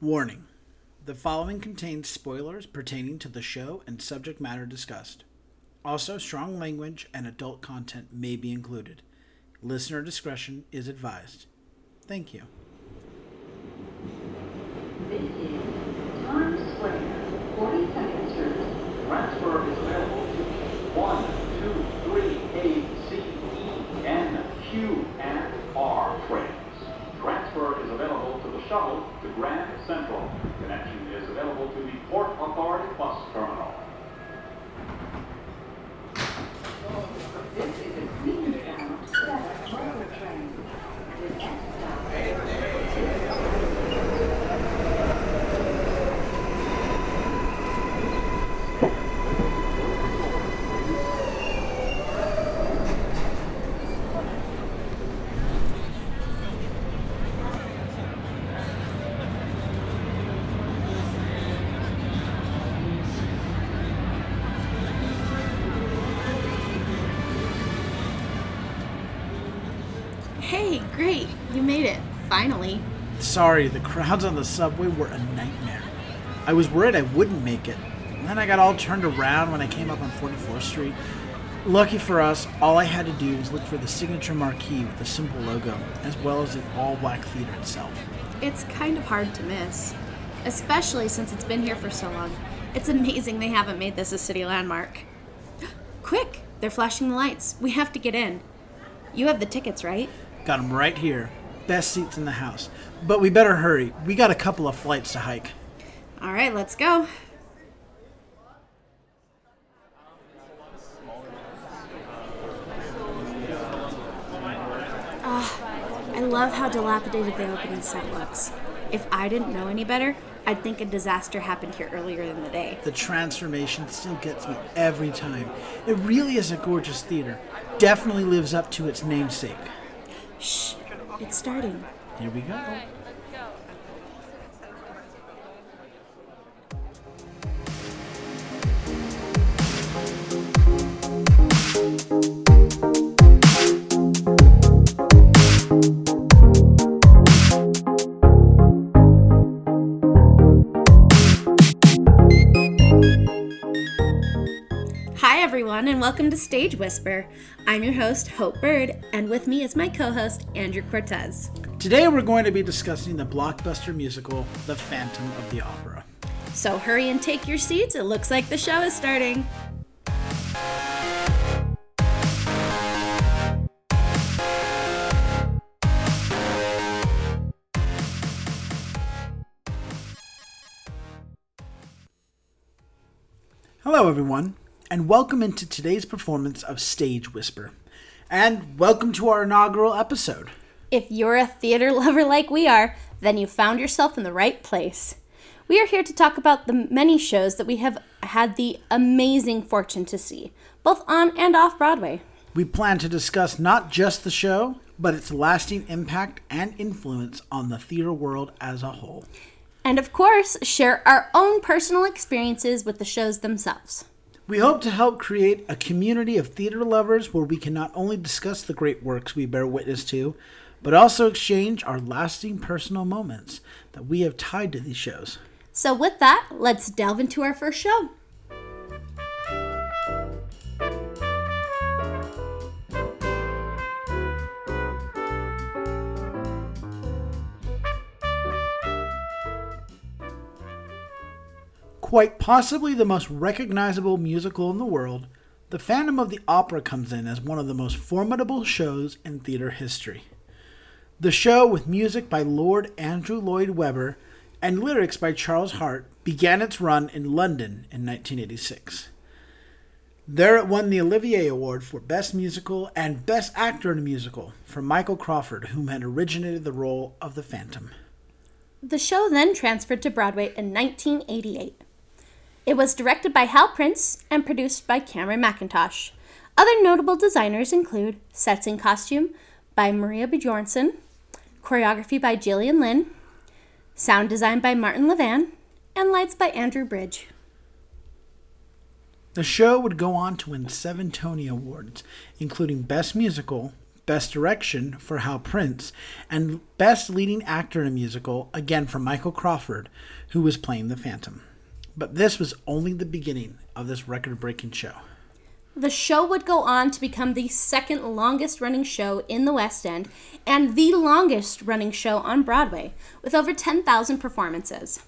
Warning The following contains spoilers pertaining to the show and subject matter discussed. Also, strong language and adult content may be included. Listener discretion is advised. Thank you. This is Times Square, 42nd Street. Transfer is available to 1, 2, 3, A, C, E, N, Q, and R trains. Transfer is available to the shuttle to Grand Central. Connection is available to the Port Authority Bus Terminal. This is a Queensbound 7 local train. The next stop Hey, great. You made it. Finally. Sorry, the crowds on the subway were a nightmare. I was worried I wouldn't make it. And then I got all turned around when I came up on 44th Street. Lucky for us, all I had to do was look for the signature marquee with the simple logo, as well as the all black theater itself. It's kind of hard to miss, especially since it's been here for so long. It's amazing they haven't made this a city landmark. Quick! They're flashing the lights. We have to get in. You have the tickets, right? Got them right here. Best seats in the house. But we better hurry. We got a couple of flights to hike. All right, let's go. Ah, I love how dilapidated the opening set looks. If I didn't know any better, I'd think a disaster happened here earlier in the day. The transformation still gets me every time. It really is a gorgeous theater. Definitely lives up to its namesake. Shh, it's starting. Here we go. Hi, and welcome to Stage Whisper. I'm your host, Hope Bird, and with me is my co host, Andrew Cortez. Today we're going to be discussing the blockbuster musical, The Phantom of the Opera. So hurry and take your seats. It looks like the show is starting. Hello, everyone, and welcome into today's performance of Stage Whisper. And welcome to our inaugural episode. If you're a theater lover like we are, then you found yourself in the right place. We are here to talk about the many shows that we have had the amazing fortune to see, both on and off Broadway. We plan to discuss not just the show, but its lasting impact and influence on the theater world as a whole. And of course, share our own personal experiences with the shows themselves. We hope to help create a community of theater lovers where we can not only discuss the great works we bear witness to, but also exchange our lasting personal moments that we have tied to these shows. So, with that, let's delve into our first show. Quite possibly the most recognizable musical in the world, The Phantom of the Opera comes in as one of the most formidable shows in theater history. The show, with music by Lord Andrew Lloyd Webber and lyrics by Charles Hart, began its run in London in 1986. There it won the Olivier Award for Best Musical and Best Actor in a Musical for Michael Crawford, whom had originated the role of the Phantom. The show then transferred to Broadway in 1988. It was directed by Hal Prince and produced by Cameron Mackintosh. Other notable designers include sets and costume by Maria Bjornson, choreography by Gillian Lynne, sound design by Martin Levan, and lights by Andrew Bridge. The show would go on to win seven Tony Awards, including Best Musical, Best Direction for Hal Prince, and Best Leading Actor in a Musical, again from Michael Crawford, who was playing the Phantom. But this was only the beginning of this record breaking show. The show would go on to become the second longest running show in the West End and the longest running show on Broadway, with over 10,000 performances.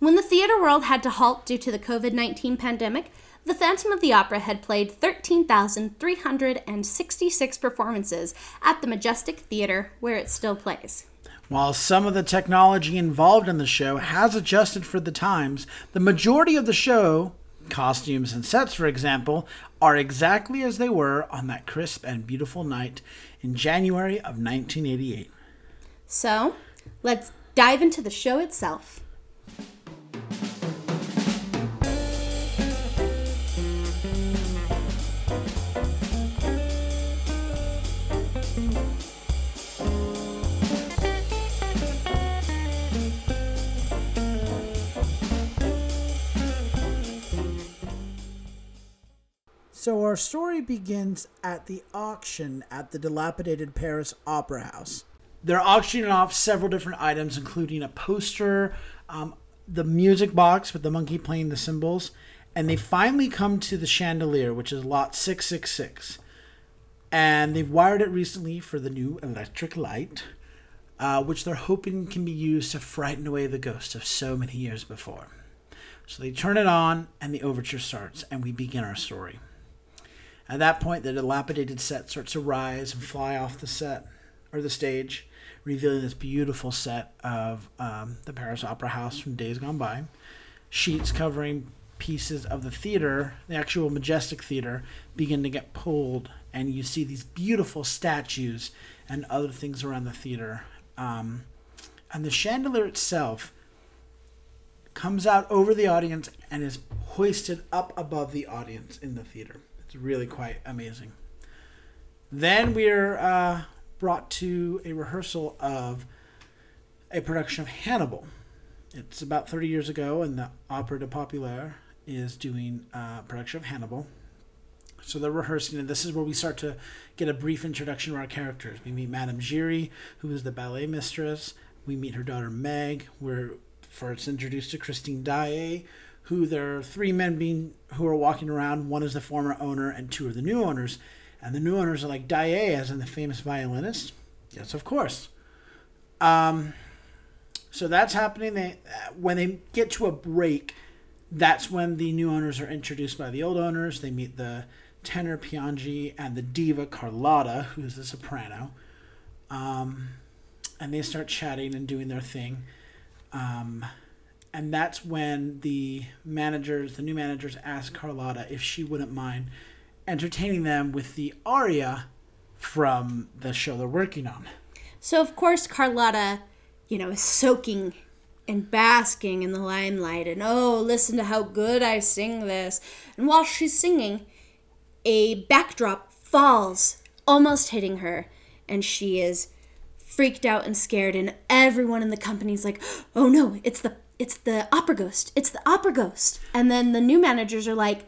When the theater world had to halt due to the COVID 19 pandemic, the Phantom of the Opera had played 13,366 performances at the Majestic Theater, where it still plays. While some of the technology involved in the show has adjusted for the times, the majority of the show, costumes and sets for example, are exactly as they were on that crisp and beautiful night in January of 1988. So, let's dive into the show itself. So our story begins at the auction at the dilapidated Paris Opera House. They're auctioning off several different items, including a poster, um, the music box with the monkey playing the cymbals, and they finally come to the chandelier, which is lot 666. And they've wired it recently for the new electric light, uh, which they're hoping can be used to frighten away the ghosts of so many years before. So they turn it on, and the overture starts, and we begin our story. At that point, the dilapidated set starts to rise and fly off the set or the stage, revealing this beautiful set of um, the Paris Opera House from days gone by. Sheets covering pieces of the theater, the actual majestic theater, begin to get pulled, and you see these beautiful statues and other things around the theater. Um, and the chandelier itself comes out over the audience and is hoisted up above the audience in the theater. It's really quite amazing. Then we're uh, brought to a rehearsal of a production of Hannibal. It's about 30 years ago, and the Opera de Populaire is doing a production of Hannibal. So they're rehearsing, and this is where we start to get a brief introduction to our characters. We meet Madame Giry, who is the ballet mistress. We meet her daughter Meg. We're first introduced to Christine Daae, who there are three men being who are walking around. One is the former owner, and two are the new owners. And the new owners are like Daae, as in the famous violinist. Yes, of course. Um, so that's happening. They when they get to a break, that's when the new owners are introduced by the old owners. They meet the tenor Piangi and the diva Carlotta, who is the soprano. Um, and they start chatting and doing their thing. Um, and that's when the managers, the new managers, ask Carlotta if she wouldn't mind entertaining them with the aria from the show they're working on. So, of course, Carlotta, you know, is soaking and basking in the limelight, and oh, listen to how good I sing this. And while she's singing, a backdrop falls, almost hitting her, and she is freaked out and scared and everyone in the company's like oh no it's the it's the opera ghost it's the opera ghost and then the new managers are like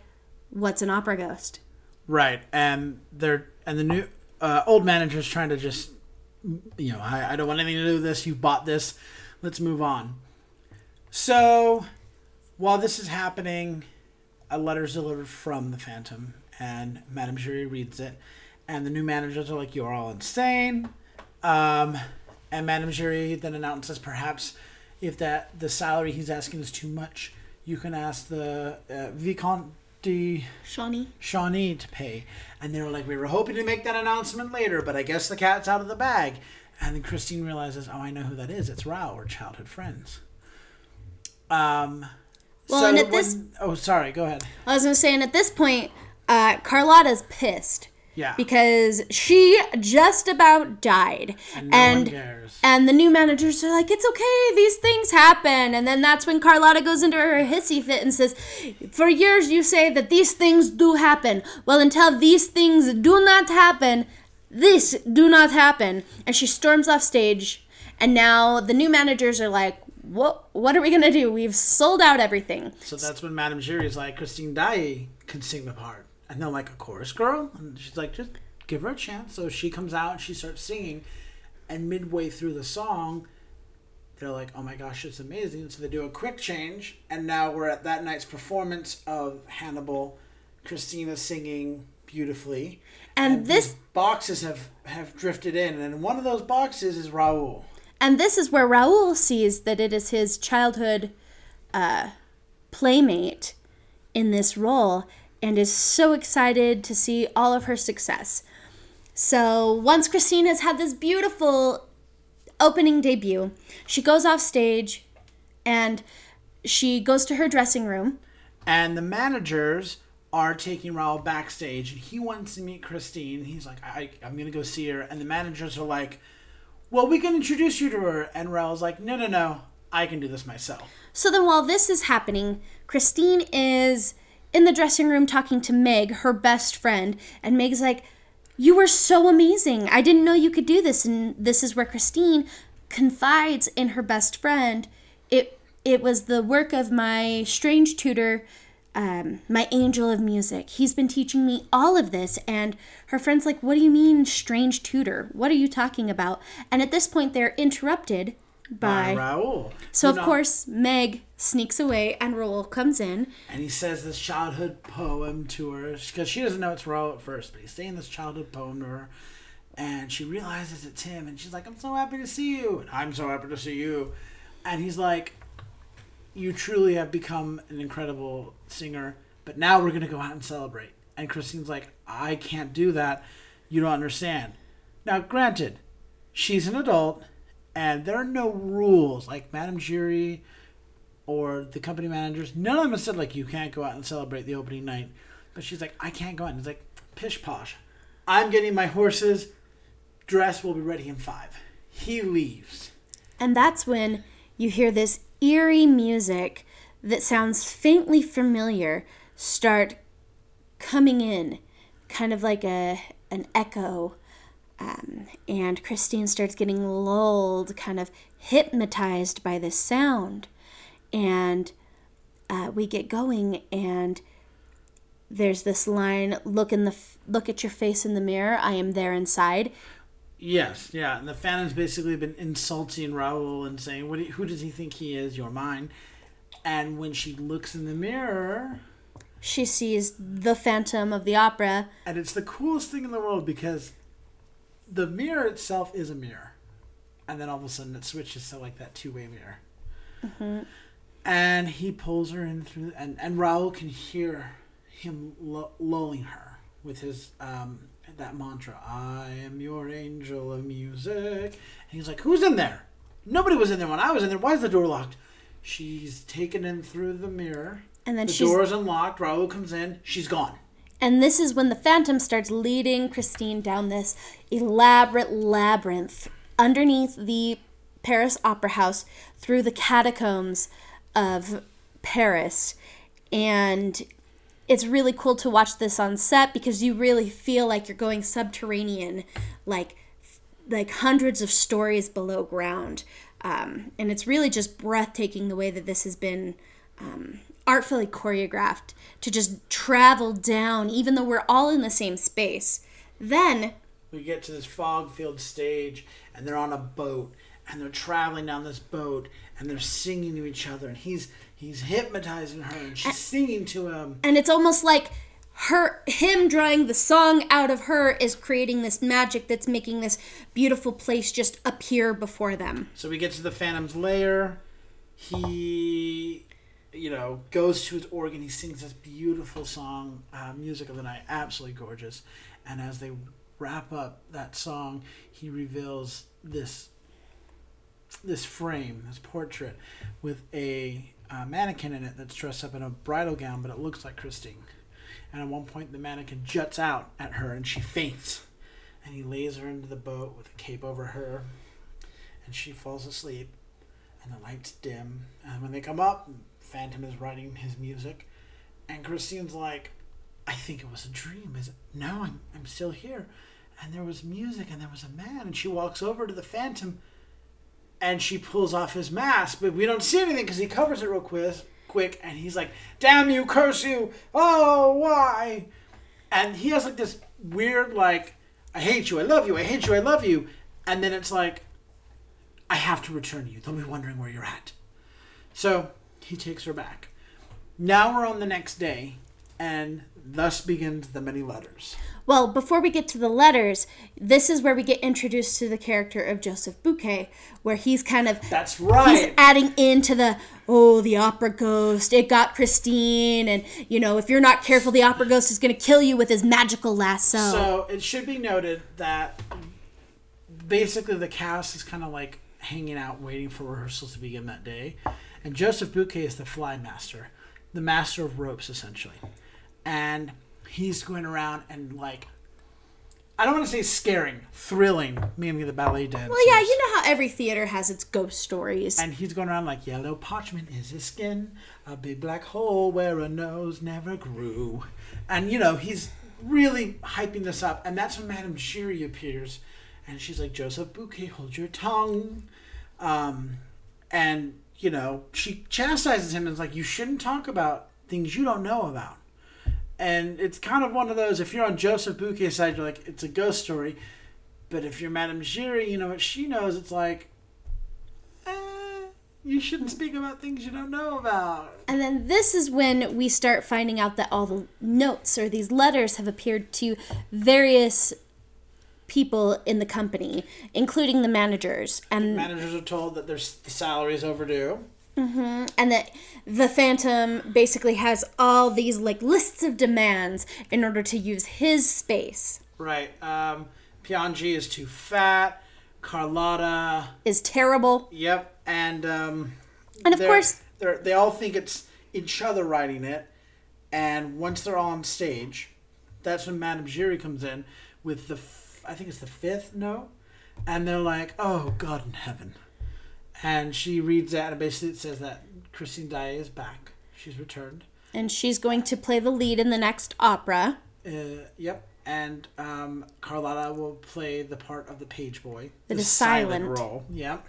what's an opera ghost Right, and they're and the new uh, old manager's trying to just, you know, I, I don't want anything to do with this. You bought this. Let's move on. So, while this is happening, a letter is delivered from the Phantom, and Madame Giry reads it, and the new managers are like, "You're all insane." Um, and Madame Giry then announces, perhaps, if that the salary he's asking is too much, you can ask the uh, Vicomte de Chagny Chagny to pay. And they were like, we were hoping to make that announcement later, but I guess the cat's out of the bag. And then Christine realizes, oh, I know who that is. It's Rao, we're childhood friends. Um, Well, so and at when- this- oh, sorry, go ahead. i was gonna say and at this point uh, carlotta's pissed Yeah. because she just about died And no cares. and the new managers are like it's okay these things happen and then that's when carlotta goes into her hissy fit and says for years you say that these things do happen well until these things do not happen this do not happen and she storms off stage and now the new managers are like what what are we gonna do we've sold out everything So that's when Madame Giry is like, Christine Daae can sing the part. And they're like, a chorus girl? And she's like, just give her a chance. So she comes out and she starts singing, and midway through the song, they're like, "Oh my gosh, it's amazing!" So they do a quick change, and now we're at that night's performance of Hannibal. Christina singing beautifully, And this boxes have have drifted in, and one of those boxes is Raoul. And this is where Raoul sees that it is his childhood uh, playmate in this role and is so excited to see all of her success. So once Christina's had this beautiful opening debut, she goes off stage and she goes to her dressing room. And the managers are taking Raoul backstage, and he wants to meet Christine. He's like, I, I'm going to go see her. And the managers are like, Well, we can introduce you to her. And Raoul's like, No, no, no. I can do this myself. So then, while this is happening, Christine is in the dressing room talking to Meg, her best friend, and Meg's like, You were so amazing. I didn't know you could do this. And this is where Christine confides in her best friend. It, it was the work of my strange tutor, um, my angel of music. He's been teaching me all of this. And her friend's like, What do you mean, strange tutor? What are you talking about? And at this point, they're interrupted by. Raoul. So You of know, course Meg sneaks away and Raoul comes in. And he says this childhood poem to her because she doesn't know it's Raoul at first, but he's saying this childhood poem to her. And she realizes it's him, and she's like, I'm so happy to see you. And I'm so happy to see you. And he's like, You truly have become an incredible singer, but now we're going to go out and celebrate. And Christine's like, I can't do that. You don't understand. Now, granted, she's an adult, and there are no rules. Like Madame Giry or the company managers, none of them said like you can't go out and celebrate the opening night. But she's like, I can't go out. And he's like, pish posh. I'm getting my horses. Dress will be ready in five. He leaves. And that's when you hear this eerie music that sounds faintly familiar start coming in, kind of like a an echo. Um, and Christine starts getting lulled, kind of hypnotized by this sound. And uh, we get going, and there's this line: "Look in the f- look at your face in the mirror. I am there inside." Yes, yeah. And the Phantom's basically been insulting Raoul and saying, "What? Do you, who does he think he is? You're mine." And when she looks in the mirror, She sees the Phantom of the Opera, and it's the coolest thing in the world because the mirror itself is a mirror, and then all of a sudden it switches to like that two-way mirror. And he pulls her in through, and and Raoul can hear him lu- lulling her with his um that mantra, "I am your angel of music." And he's like, "Who's in there? Nobody was in there when I was in there. Why is the door locked?" She's taken in through the mirror. and then The she's door is unlocked. Raoul comes in. She's gone. And this is when the Phantom starts leading Christine down this elaborate labyrinth underneath the Paris Opera House through the catacombs of Paris. And it's really cool to watch this on set because you really feel like you're going subterranean, like like hundreds of stories below ground. Um, and it's really just breathtaking the way that this has been um, artfully choreographed to just travel down, even though we're all in the same space. Then we get to this fog filled stage and they're on a boat and they're traveling down this boat and they're singing to each other and he's he's hypnotizing her and she's singing to him. And it's almost like her him drawing the song out of her is creating this magic that's making this beautiful place just appear before them. so we get to the phantom's lair. He you know goes to his organ. He sings this beautiful song uh, music of the night. Absolutely gorgeous. And as they wrap up that song he reveals this this frame, this portrait, with a uh, mannequin in it that's dressed up in a bridal gown, but it looks like Christine. And at one point, the mannequin juts out at her, and she faints. And he lays her into the boat with a cape over her, and she falls asleep. And the lights dim. And when they come up, Phantom is writing his music, and Christine's like, "I think it was a dream. Is it? No, I'm I'm still here." And there was music, and there was a man, and she walks over to the Phantom and she pulls off his mask, but we don't see anything because he covers it real quick. Quick, and he's like, "Damn you, curse you! Oh, why?" And he has like this weird, like, I hate you, I love you, I hate you, I love you. And then it's like, I have to return you. They'll be wondering where you're at. So he takes her back. Now we're on the next day, and thus begins the many letters. Well, before we get to the letters, this is where we get introduced to the character of Joseph Buquet, where he's kind of That's right. He's adding into the oh the opera ghost it got Christine and you know if you're not careful the opera ghost is going to kill you with his magical lasso. So it should be noted that basically the cast is kind of like hanging out waiting for rehearsals to begin that day. And Joseph Buquet is the fly master, the master of ropes essentially. And he's going around and like I don't want to say scaring, thrilling, mainly the ballet dancers. well, yeah, you know how every theater has its ghost stories. And he's going around like yellow parchment is his skin, a big black hole where a nose never grew. And you know, he's really hyping this up. And that's when Madame Giry appears. And she's like, Joseph Buquet, hold your tongue. Um, and, you know, she chastises him and is like, you shouldn't talk about things you don't know about. And it's kind of one of those, if you're on Joseph Buquet's side, you're like, it's a ghost story. But if you're Madame Giry, you know what she knows, it's like, eh, you shouldn't speak about things you don't know about. And then this is when we start finding out that all the notes or these letters have appeared to various people in the company, including the managers, and Managers are told that their s- the overdue. and that the Phantom basically has all these like lists of demands in order to use his space. Right. Um, Piangi is too fat. Carlotta. Is terrible. Yep. And um, And of course- they're, they all think it's each other writing it. And once they're all on stage, that's when Madame Giry comes in with the, f- I think it's the fifth note. And they're like, oh, God in heaven. And she reads that, and basically it says that Christine Daae is back. She's returned. And she's going to play the lead in the next opera. Uh, yep. And um, Carlotta will play the part of the page boy. That is silent. role. Yep.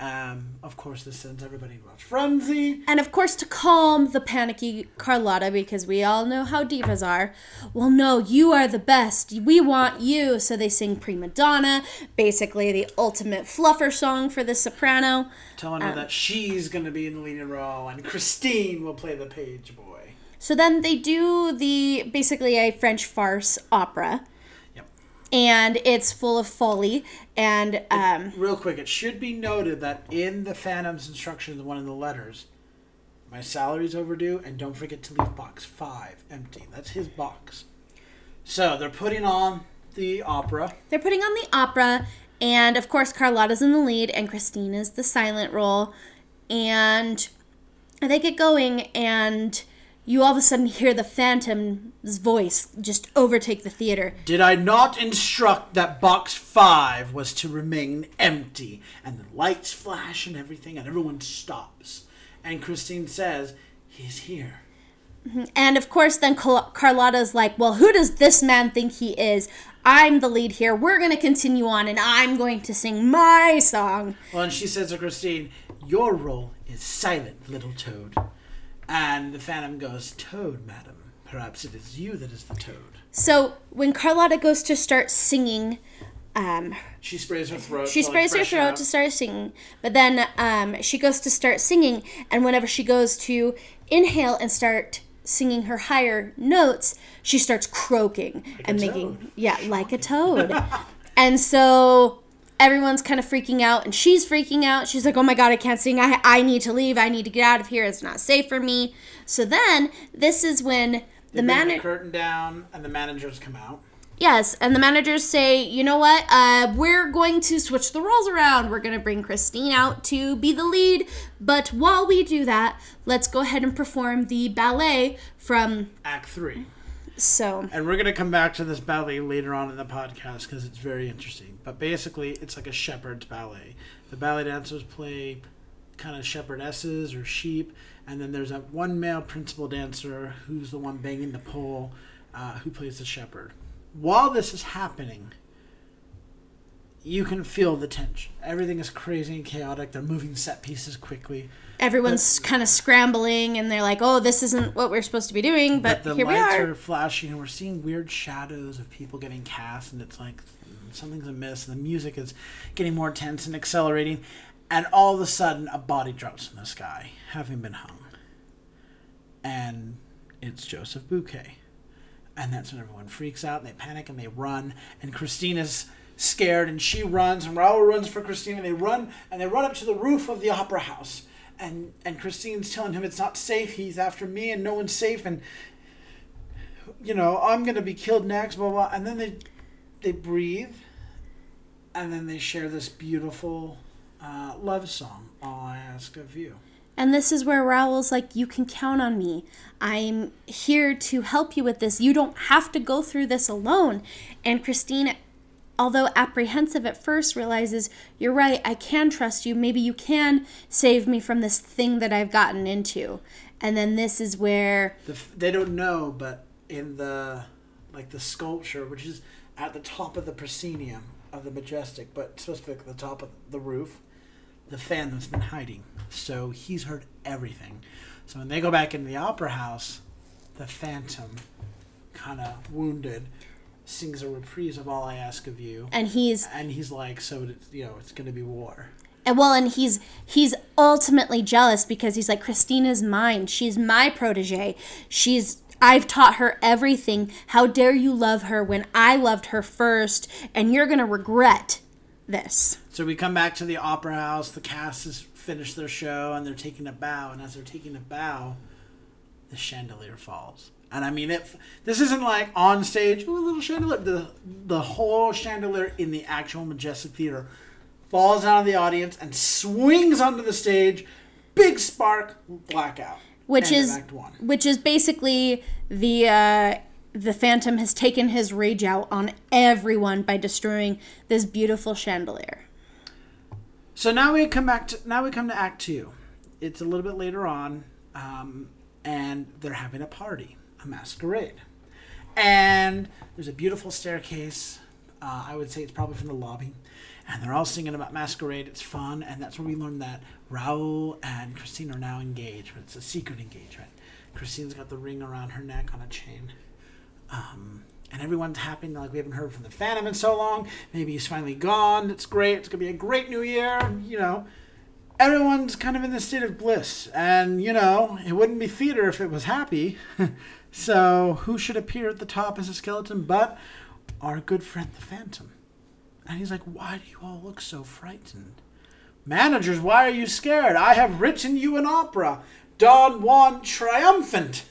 Um, of course, this sends everybody into a frenzy. And of course, to calm the panicky Carlotta, because we all know how divas are, well, no, you are the best. We want you. So they sing Prima Donna, basically the ultimate fluffer song for the soprano. Telling her that she's going to be in the leading role, and Christine will play the page boy. So then they do the basically a French farce opera. And it's full of folly and um, Real quick, it should be noted that in the Phantom's instructions, one of the letters, my salary's overdue, and don't forget to leave box five empty. That's his box. So they're putting on the opera. they're putting on the opera, and of course Carlotta's in the lead, and Christine is the silent role, and they get going, and you all of a sudden hear the Phantom's voice just overtake the theater. Did I not instruct that box five was to remain empty? And the lights flash and everything, and everyone stops. And Christine says, He's here. Mm-hmm. And of course, then Carlotta's like, Well, who does this man think he is? I'm the lead here. We're going to continue on, and I'm going to sing my song. Well, and she says to Christine, Your role is silent, little toad. And the Phantom goes, Toad, madam. Perhaps it is you that is the toad. So when Carlotta goes to start singing, um, She sprays her throat. she to, sprays her throat up. to start singing. But then um, she goes to start singing, and whenever she goes to inhale and start singing her higher notes, she starts croaking and making toad. yeah, like a toad. and so everyone's kind of freaking out, and she's freaking out. She's like, "Oh my god, I can't sing. I I need to leave. I need to get out of here. It's not safe for me." So then this is when the They bring manager. the curtain down, and the managers come out. Yes, and the managers say, you know what? Uh, we're going to switch the roles around. We're going to bring Christine out to be the lead. But while we do that, let's go ahead and perform the ballet from. Act three. So, And we're to come back to this ballet later on in the podcast because it's very interesting. But basically, it's like a shepherd's ballet. The ballet dancers play kind of shepherdesses or sheep, and then there's a one male principal dancer who's the one banging the pole, uh, who plays the shepherd. While this is happening, you can feel the tension. Everything is crazy and chaotic. They're moving set pieces quickly. Everyone's kind of scrambling and they're like, oh, this isn't what we're supposed to be doing, but, the here we lights are. are flashing and we're seeing weird shadows of people getting cast and it's like something's amiss and the music is getting more tense and accelerating and all of a sudden a body drops from the sky having been hung and it's joseph buquet and that's when everyone freaks out and they panic and they run and christina's scared and she runs and raul runs for Christine and they run and they run up to the roof of the opera house and and christine's telling him it's not safe he's after me and no one's safe and you know, I'm gonna be killed next, blah blah. And then they they breathe, and then they share this beautiful uh, love song. All I ask of you. And this is where Raoul's like, You can count on me. I'm here to help you with this. You don't have to go through this alone. And Christine, although apprehensive at first, realizes, You're right, I can trust you. Maybe you can save me from this thing that I've gotten into. And then this is where The, they don't know, but in the like the sculpture, which is at the top of the proscenium of the majestic, but specifically the top of the roof, the Phantom's been hiding. So he's heard everything. So when they go back into the opera house, the Phantom, kind of wounded, sings a reprise of "All I Ask of You," and he's and he's like, "So it's, you know, it's going to be war." And well, and he's he's ultimately jealous because he's like Christina's mine. She's my protege. She's I've taught her everything. How dare you love her when I loved her first? And you're gonna regret this. So we come back to the opera house. The cast has finished their show and they're taking a bow. And as they're taking a bow, the chandelier falls. And I mean, it. This isn't like on stage. Ooh, a little chandelier. The the whole chandelier in the actual majestic theater falls out of the audience and swings onto the stage. Big spark, blackout. Which is which is basically the uh, the Phantom has taken his rage out on everyone by destroying this beautiful chandelier. So now we come back to now we come to Act Two. It's a little bit later on, um, and they're having a party, a masquerade, and there's a beautiful staircase. Uh, I would say it's probably from the lobby, and they're all singing about masquerade. It's fun, and that's where we learn that Raoul and Christine are now engaged, but it's a secret engagement. Christine's got the ring around her neck on a chain. Um, and everyone's happy. Like we haven't heard from the Phantom in so long. Maybe he's finally gone. It's great. It's gonna be a great new year. You know, everyone's kind of in this state of bliss. And you know, it wouldn't be theater if it was happy. so who should appear at the top as a skeleton but our good friend the Phantom? And he's like, "Why do you all look so frightened?" Managers, why are you scared? I have written you an opera, Don Juan Triumphant.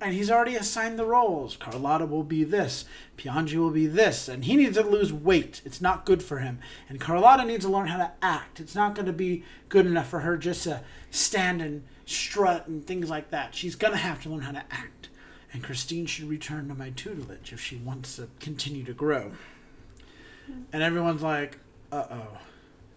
And he's already assigned the roles. Carlotta will be this, Piangi will be this, and he needs to lose weight. It's not good for him. And Carlotta needs to learn how to act. It's not going to be good enough for her just to stand and strut and things like that. She's going to have to learn how to act. And Christine should return to my tutelage if she wants to continue to grow. And everyone's like, uh oh,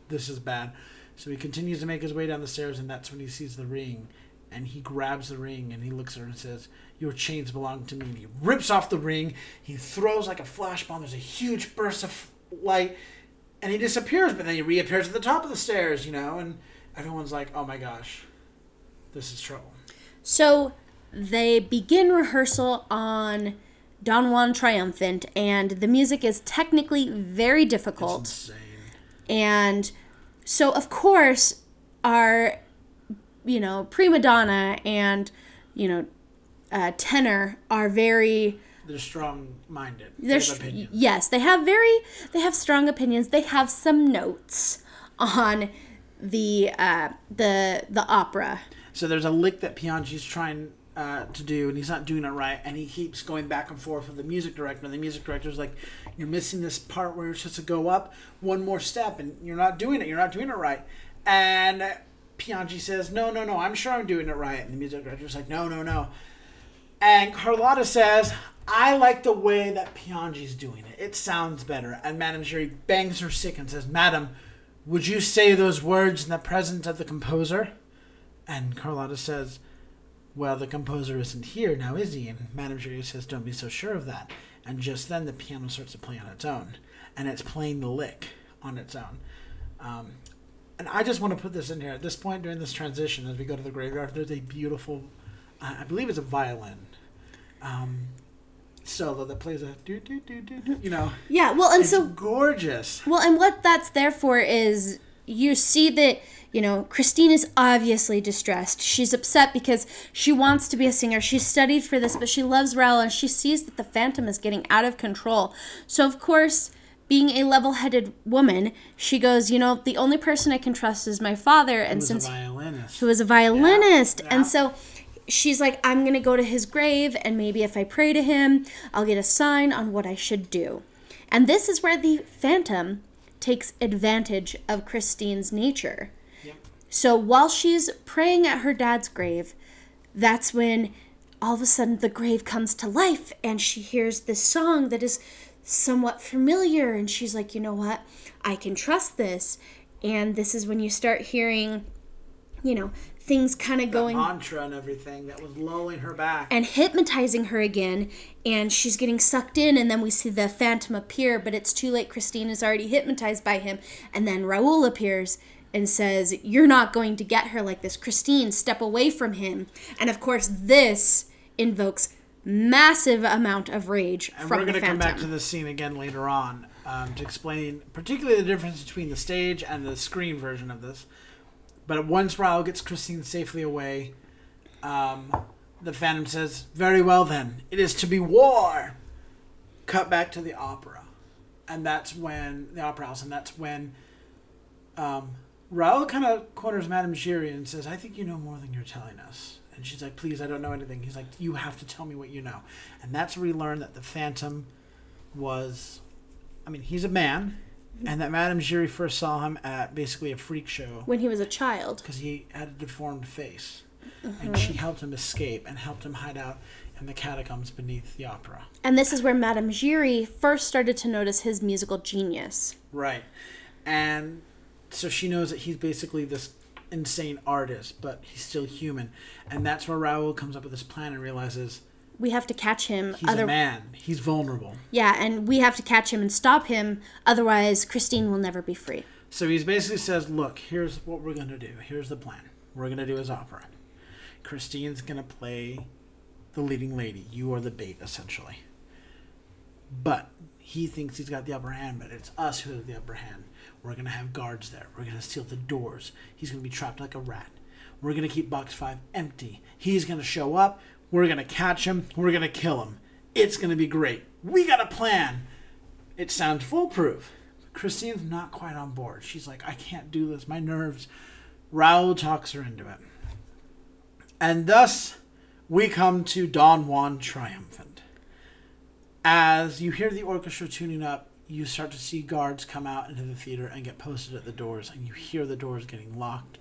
this is bad. So he continues to make his way down the stairs, and that's when he sees the ring. And he grabs the ring and he looks at her and says, Your chains belong to me. And he rips off the ring. He throws like a flash bomb. There's a huge burst of light. And he disappears, but then he reappears at the top of the stairs, you know? And everyone's like, Oh my gosh, this is trouble. So they begin rehearsal on Don Juan Triumphant, and the music is technically very It's difficult. insane. And so, of course, our, you know, prima donna and, you know, uh, tenor are very They're strong minded. They they're have opinions. yes they have very they have strong opinions they have some notes on the uh the the opera So there's a lick that Piangi's trying uh, to do, and he's not doing it right, and he keeps going back and forth with the music director. And the music director's like, "You're missing this part where you're supposed to go up one more step, and you're not doing it. You're not doing it right." And Piangi says, "No, no, no. I'm sure I'm doing it right." And the music director's like, "No, no, no." And Carlotta says, I like the way that Piangi's doing it. It sounds better. And Madame Giry bangs her sick and says, Madam, would you say those words in the presence of the composer? And Carlotta says, Well, the composer isn't here now, is he? And Madame Giry says, Don't be so sure of that. And just then the piano starts to play on its own. and it's playing the lick on its own. Um, and I just want to put this in here. At this point during this transition, as we go to the graveyard, there's a beautiful, uh, I believe it's a violin um, solo that plays a do do do do do. You know, Yeah, well, and it's so gorgeous. Well, and what that's there for is you see that, you know, Christine is obviously distressed. She's upset because she wants to be a singer. She studied for this, but she loves Raoul and she sees that the Phantom is getting out of control. So, of course, being a level headed woman, she goes, you know, the only person I can trust is my father. And since who was a violinist. Yeah, And so she's like, I'm going to go to his grave, and maybe if I pray to him, I'll get a sign on what I should do. And this is where the Phantom takes advantage of Christine's nature. So while she's praying at her dad's grave, that's when all of a sudden the grave comes to life and she hears this song that is somewhat familiar and she's like, "You know what? I can trust this." And this is when you start hearing you know, things kind of going mantra and everything that was lulling her back. and hypnotizing her again and she's getting sucked in and then we see the phantom appear but it's too late. Christine is already hypnotized by him. And then raoul appears and says you're not going to get her like this. Christine step away from him. And of course this invokes massive amount of rage And from we're going to come back to this scene again later on um, to explain, particularly the difference between the stage and the screen version of this. But once Raoul gets Christine safely away, um, the Phantom says, "Very well then, it is to be war." Cut back to the opera, and that's when the opera house, and that's when um, Raoul kind of corners Madame Giry and says, "I think you know more than you're telling us." And she's like, "Please, I don't know anything." He's like, "You have to tell me what you know." And that's where we learn that the Phantom was, I mean, he's a man, and that Madame Giry first saw him at basically a freak show when he was a child because he had a deformed face, and uh-huh. she helped him escape and helped him hide out in the catacombs beneath the opera. and this is where madame giry first started to notice his musical genius Right. And so she knows that he's basically this insane artist, but he's still human. And that's where Raoul comes up with this plan and realizes we have to catch him he's a man. He's vulnerable. Yeah, and we have to catch him and stop him. Otherwise, Christine will never be free. So he basically says, Look, here's what we're going to do. Here's the plan. We're going to do his opera. Christine's going to play the leading lady. You are the bait, essentially. But he thinks he's got the upper hand, but it's us who have the upper hand. We're going to have guards there. We're going to seal the doors. He's going to be trapped like a rat. We're going to keep box five empty. He's going to show up. We're going to catch him. We're going to kill him. It's going to be great. We got a plan. It sounds foolproof. Christine's not quite on board. She's like, I can't do this. My nerves. Raoul talks her into it. And thus, we come to Don Juan triumphant. As you hear the orchestra tuning up, you start to see guards come out into the theater and get posted at the doors, and you hear the doors getting locked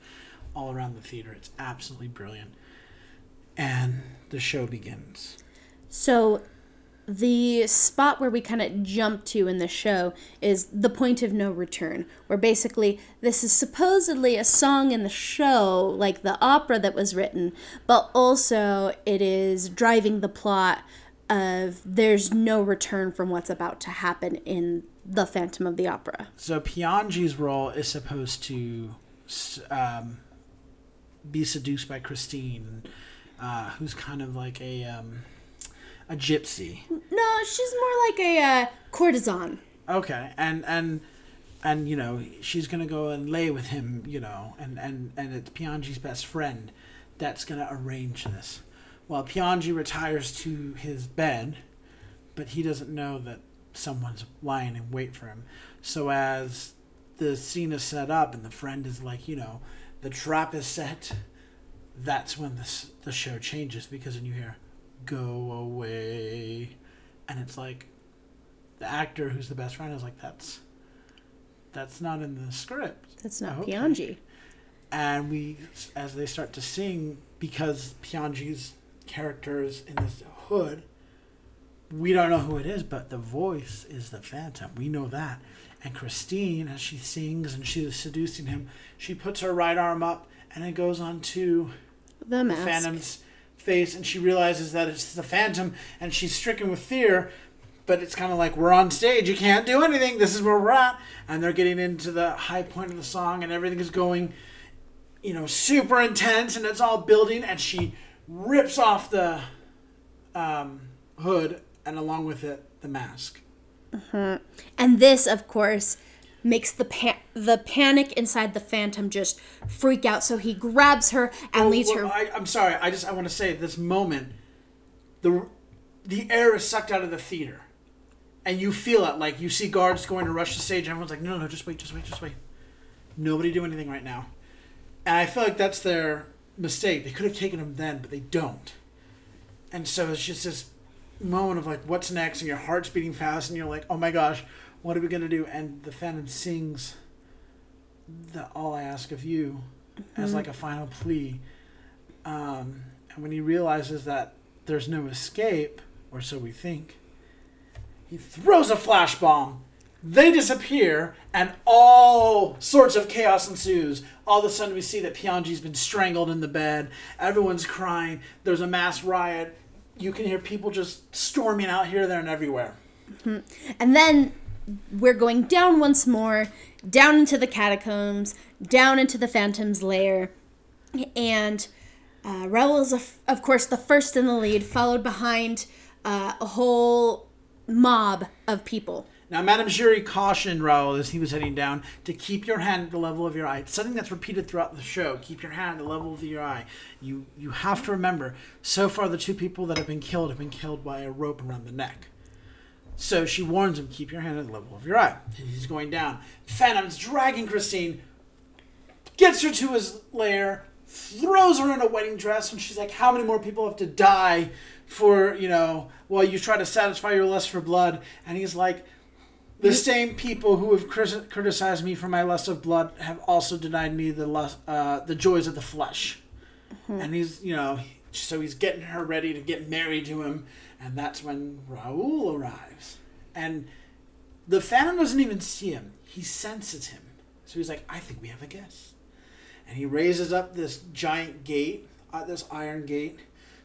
all around the theater. It's absolutely brilliant. And the show begins. So, the spot where we kind of jump to in the show is the point of no return, where basically this is supposedly a song in the show, like the opera that was written, but also it is driving the plot of there's no return from what's about to happen in the Phantom of the Opera. So Piangi's role is supposed to um, be seduced by Christine, uh, who's kind of like a um, a gypsy. No, she's more like a uh, courtesan. Okay, and and and you know she's gonna go and lay with him, you know, and and and it's Piangi's best friend that's gonna arrange this. Well, Piangi retires to his bed, but he doesn't know that someone's lying in wait for him. So as the scene is set up and the friend is like, you know, the trap is set, that's when this the show changes because then you hear go away and it's like the actor who's the best friend is like that's that's not in the script That's not Okay. Piangi. and we as they start to sing because Piangi's character is in this hood we don't know who it is but the voice is the phantom we know that and Christine as she sings and she's seducing him she puts her right arm up and it goes on to The the phantom's face and she realizes that it's the phantom and she's stricken with fear but it's kind of like we're on stage. You can't do anything. This is where we're at, and they're getting into the high point of the song, and everything is going, you know, super intense, and it's all building. And she rips off the um, hood, and along with it, the mask. And this, of course, makes the pa- the panic inside the Phantom just freak out. So he grabs her and leads her. I, I'm sorry. I just I want to say this moment, the the air is sucked out of the theater, and you feel it. Like you see guards going to rush the stage. And everyone's like, no, no, no, just wait, just wait, just wait. Nobody do anything right now. And I feel like that's their mistake. They could have taken him then, but they don't. And so it's just this moment of like, what's next? And your heart's beating fast, and you're like, oh my gosh, what are we gonna do? And the Phantom sings the "All I Ask of You" as like a final plea. Um, and when he realizes that there's no escape, or so we think, he throws a flash bomb. They disappear, and all sorts of chaos ensues. All of a sudden, we see that Piangi's been strangled in the bed. Everyone's crying. There's a mass riot. You can hear people just storming out here, there, and everywhere. And then we're going down once more, down into the catacombs, down into the Phantom's lair. And uh, Raoul is, of- of course, the first in the lead, followed behind uh, a whole mob of people. Now, Madame Giry cautioned Raoul as he was heading down to keep your hand at the level of your eye. It's something that's repeated throughout the show. Keep your hand at the level of your eye. You you have to remember. So far, the two people that have been killed have been killed by a rope around the neck. So she warns him, keep your hand at the level of your eye. And he's going down. Phantom's dragging Christine, gets her to his lair, throws her in a wedding dress, and she's like, How many more people have to die for, you know, while you try to satisfy your lust for blood? And he's like, the same people who have criticized me for my lust of blood have also denied me the lust, uh, the joys of the flesh. And he's, you know, so he's getting her ready to get married to him, and that's when Raoul arrives. And the Phantom doesn't even see him; he senses him. So he's like, "I think we have a guest." And he raises up this giant gate, uh, this iron gate,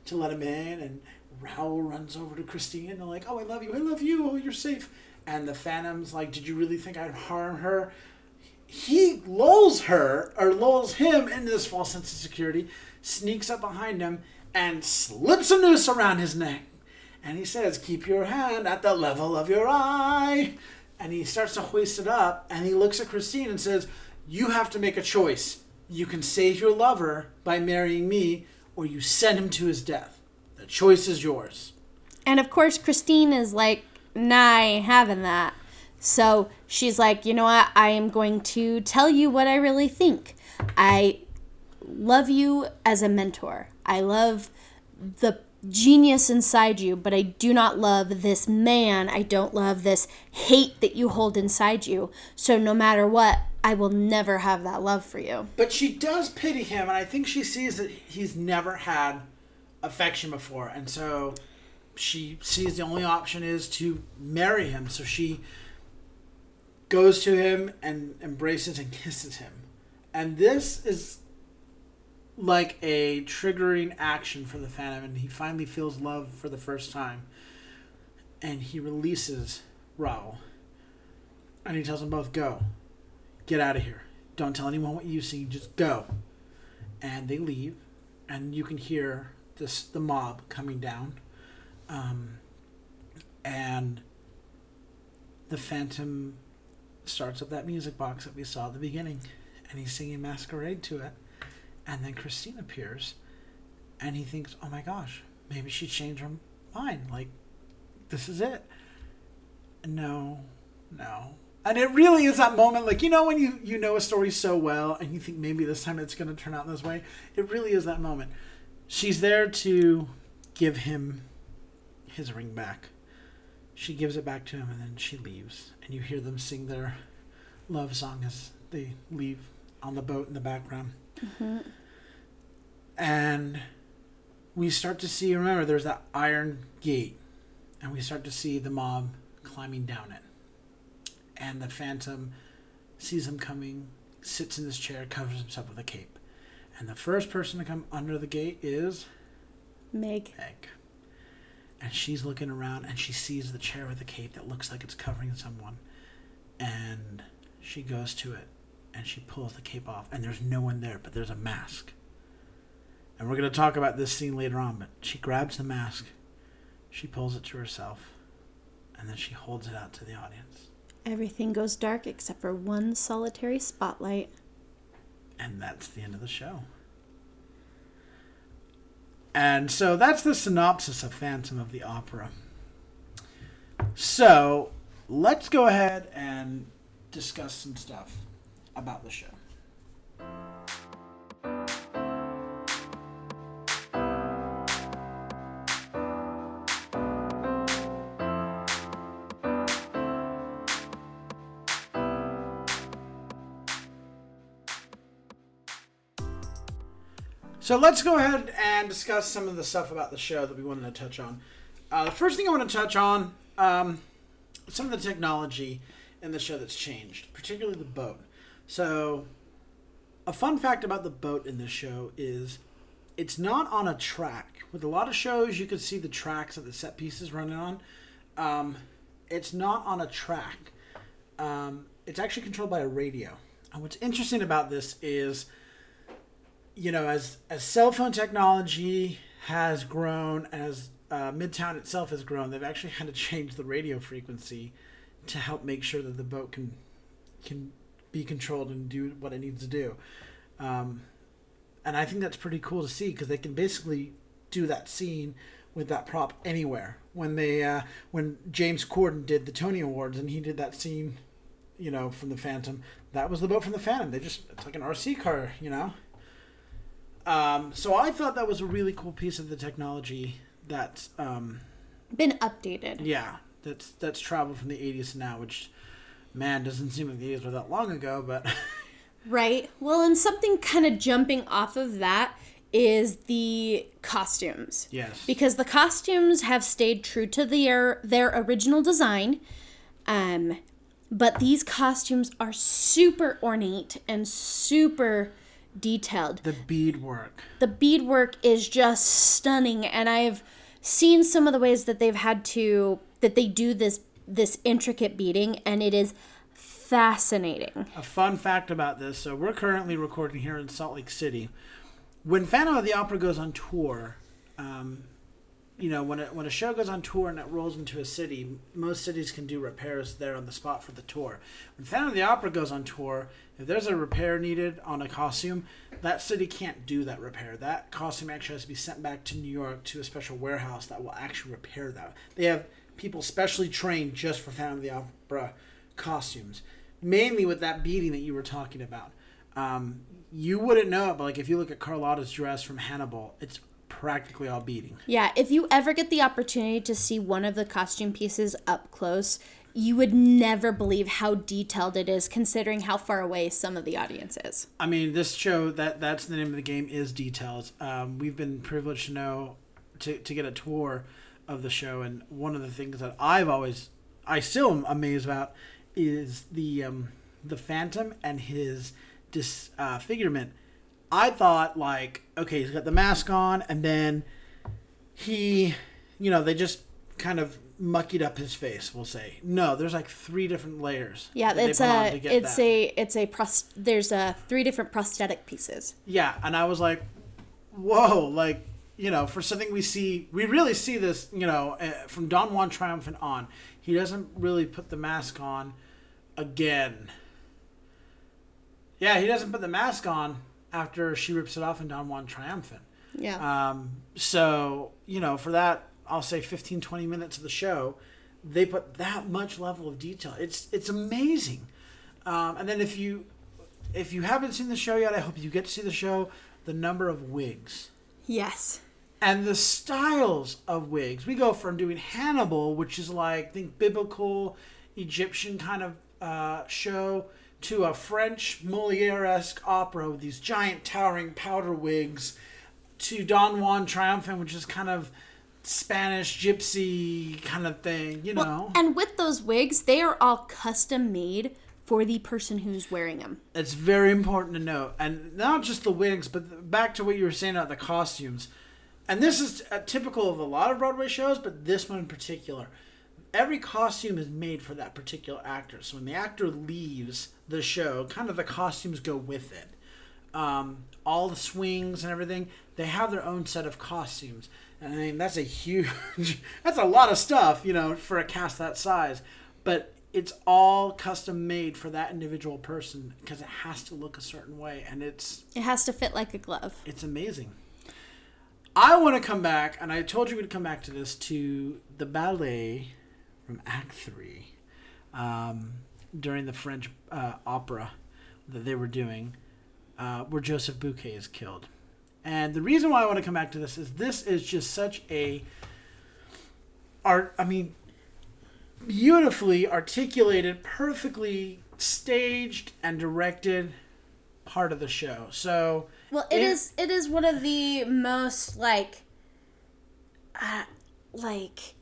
to let him in. And Raoul runs over to Christine and they're like, "Oh, I love you! I love you! Oh, you're safe." And the Phantom's like, "Did you really think I'd harm her?" He lulls her or lulls him into this false sense of security, sneaks up behind him, and slips a noose around his neck. And he says, "Keep your hand at the level of your eye." And he starts to hoist it up, and he looks at Christine and says, "You have to make a choice. You can save your lover by marrying me, or you send him to his death. The choice is yours." And of course, Christine is like, nah, I ain't having that. So she's like, you know what? I am going to tell you what I really think. I love you as a mentor. I love the genius inside you, but I do not love this man. I don't love this hate that you hold inside you. So no matter what, I will never have that love for you. But she does pity him, and I think she sees that he's never had affection before, and so she sees the only option is to marry him. So she goes to him and embraces and kisses him. And this is like a triggering action for the Phantom, and he finally feels love for the first time. And he releases Raoul. And he tells them both, go. Get out of here. Don't tell anyone what you see, just go. And they leave, and you can hear this the mob coming down. Um, and the Phantom starts up that music box that we saw at the beginning, and he's singing Masquerade to it. And then Christine appears, and he thinks, oh my gosh, maybe she changed her mind. Like, this is it. No, no. And it really is that moment, like, you know, when you, you know a story so well and you think maybe this time it's going to turn out this way? It really is that moment. She's there to give him his ring back. She gives it back to him and then she leaves. And you hear them sing their love song as they leave on the boat in the background. Mm-hmm. And we start to see, remember, there's that iron gate. And we start to see the mob climbing down it. And the phantom sees him coming, sits in his chair, covers himself with a cape. And the first person to come under the gate is Meg. Meg. and she's looking around and she sees the chair with the cape that looks like it's covering someone and she goes to it and she pulls the cape off and there's no one there but there's a mask and we're going to talk about this scene later on but she grabs the mask she pulls it to herself and then she holds it out to the audience. Everything goes dark except for one solitary spotlight. and that's the end of the show. And so that's the synopsis of phantom of the opera. So let's go ahead and discuss some stuff about the show So let's go ahead and discuss some of the stuff about the show that we wanted to touch on. Uh, the first thing I want to touch on, um, some of the technology in the show that's changed, particularly the boat. So, a fun fact about the boat in this show is it's not on a track. With a lot of shows, you can see the tracks that the set pieces running on. Um, it's not on a track. Um, it's actually controlled by a radio. And what's interesting about this is you know, as as cell phone technology has grown, as uh, Midtown itself has grown, they've actually had to change the radio frequency to help make sure that the boat can can be controlled and do what it needs to do. Um, and I think that's pretty cool to see because they can basically do that scene with that prop anywhere. When they uh, when James Corden did the Tony Awards and he did that scene, you know, from the Phantom, that was the boat from the Phantom. They just it's like an RC car, you know. Um, so I thought that was a really cool piece of the technology that's um, Been updated. yeah that's that's traveled from the 80s to now, which man doesn't seem like the 80s were that long ago, but Right. Well, and something kind of jumping off of that is the costumes. yes, Because the costumes have stayed true to their their original design. Um but these costumes are super ornate and super detailed. the beadwork. The beadwork is just stunning and I've seen some of the ways that they've had to that they do this this intricate beading and it is fascinating. A fun fact about this: so we're currently recording here in Salt Lake City. When Phantom of the Opera goes on tour, um, you know, when a, when a show goes on tour and it rolls into a city, most cities can do repairs there on the spot for the tour. When Phantom of the Opera goes on tour, if there's a repair needed on a costume, that city can't do that repair. That costume actually has to be sent back to New York to a special warehouse that will actually repair that. They have people specially trained just for Phantom of the Opera costumes, mainly with that beading that you were talking about. Um, you wouldn't know it, but like if you look at Carlotta's dress from Hannibal, it's practically all beading. Yeah, if you ever get the opportunity to see one of the costume pieces up close, you would never believe how detailed it is considering how far away some of the audience is. I mean, this show that that's the name of the game is details. Um, we've been privileged to know to, to get a tour of the show, and one of the things that I've always I still am amazed about is the um, the Phantom and his disfigurement. I thought like, okay, he's got the mask on, and then he, you know, they just kind of muckied up his face. We'll say no. There's like three different layers. Yeah, that they it's a it's that. a it's a pros- there's a three different prosthetic pieces. Yeah, and I was like, whoa, like, you know, for something we see, we really see this, you know, uh, from Don Juan Triumphant on. He doesn't really put the mask on again. Yeah, he doesn't put the mask on after she rips it off in Don Juan Triumphant. Yeah. Um, so, you know, for that, I'll say 15, 20 minutes of the show, they put that much level of detail. It's it's amazing. Um, and then if you if you haven't seen the show yet, I hope you get to see the show. The number of wigs yes. and the styles of wigs. We go from doing Hannibal, which is like think biblical Egyptian kind of uh, show, to a French Moliere-esque opera with these giant towering powder wigs, to Don Juan Triumphant, which is kind of Spanish gypsy kind of thing, you know. And with those wigs, they are all custom made for the person who's wearing them. It's very important to note, and not just the wigs, but back to what you were saying about the costumes. and this is uh, typical of a lot of Broadway shows, but this one in particular. Every costume is made for that particular actor. So when the actor leaves the show, kind of the costumes go with it. Um, all the swings and everything, they have their own set of costumes. I mean, that's a huge, that's a lot of stuff, you know, for a cast that size. But it's all custom made for that individual person because it has to look a certain way. And it's It has to fit like a glove. it's amazing. I want to come back, and I told you we'd come back to this to the ballet from Act Three um, during the French uh, opera that they were doing, uh, where Joseph Buquet is killed. And the reason why I want to come back to this is this is just such a art. I mean, beautifully articulated, perfectly staged and directed part of the show. So Well, it It- is. It is one of the most like, uh, like.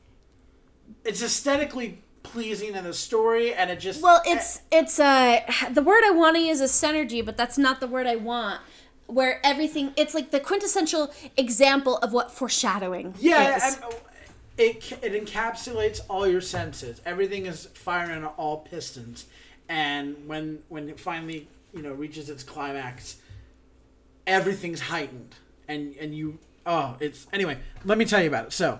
it's aesthetically pleasing in the story, and it just Well, it's it's uh the word I want to use is synergy, but that's not the word I want. Where everything, it's like the quintessential example of what foreshadowing yeah, is. and, uh, it it encapsulates all your senses. Everything is firing on all pistons, and when when it finally you know reaches its climax, everything's heightened, and and you oh it's anyway. Let me tell you about it. So,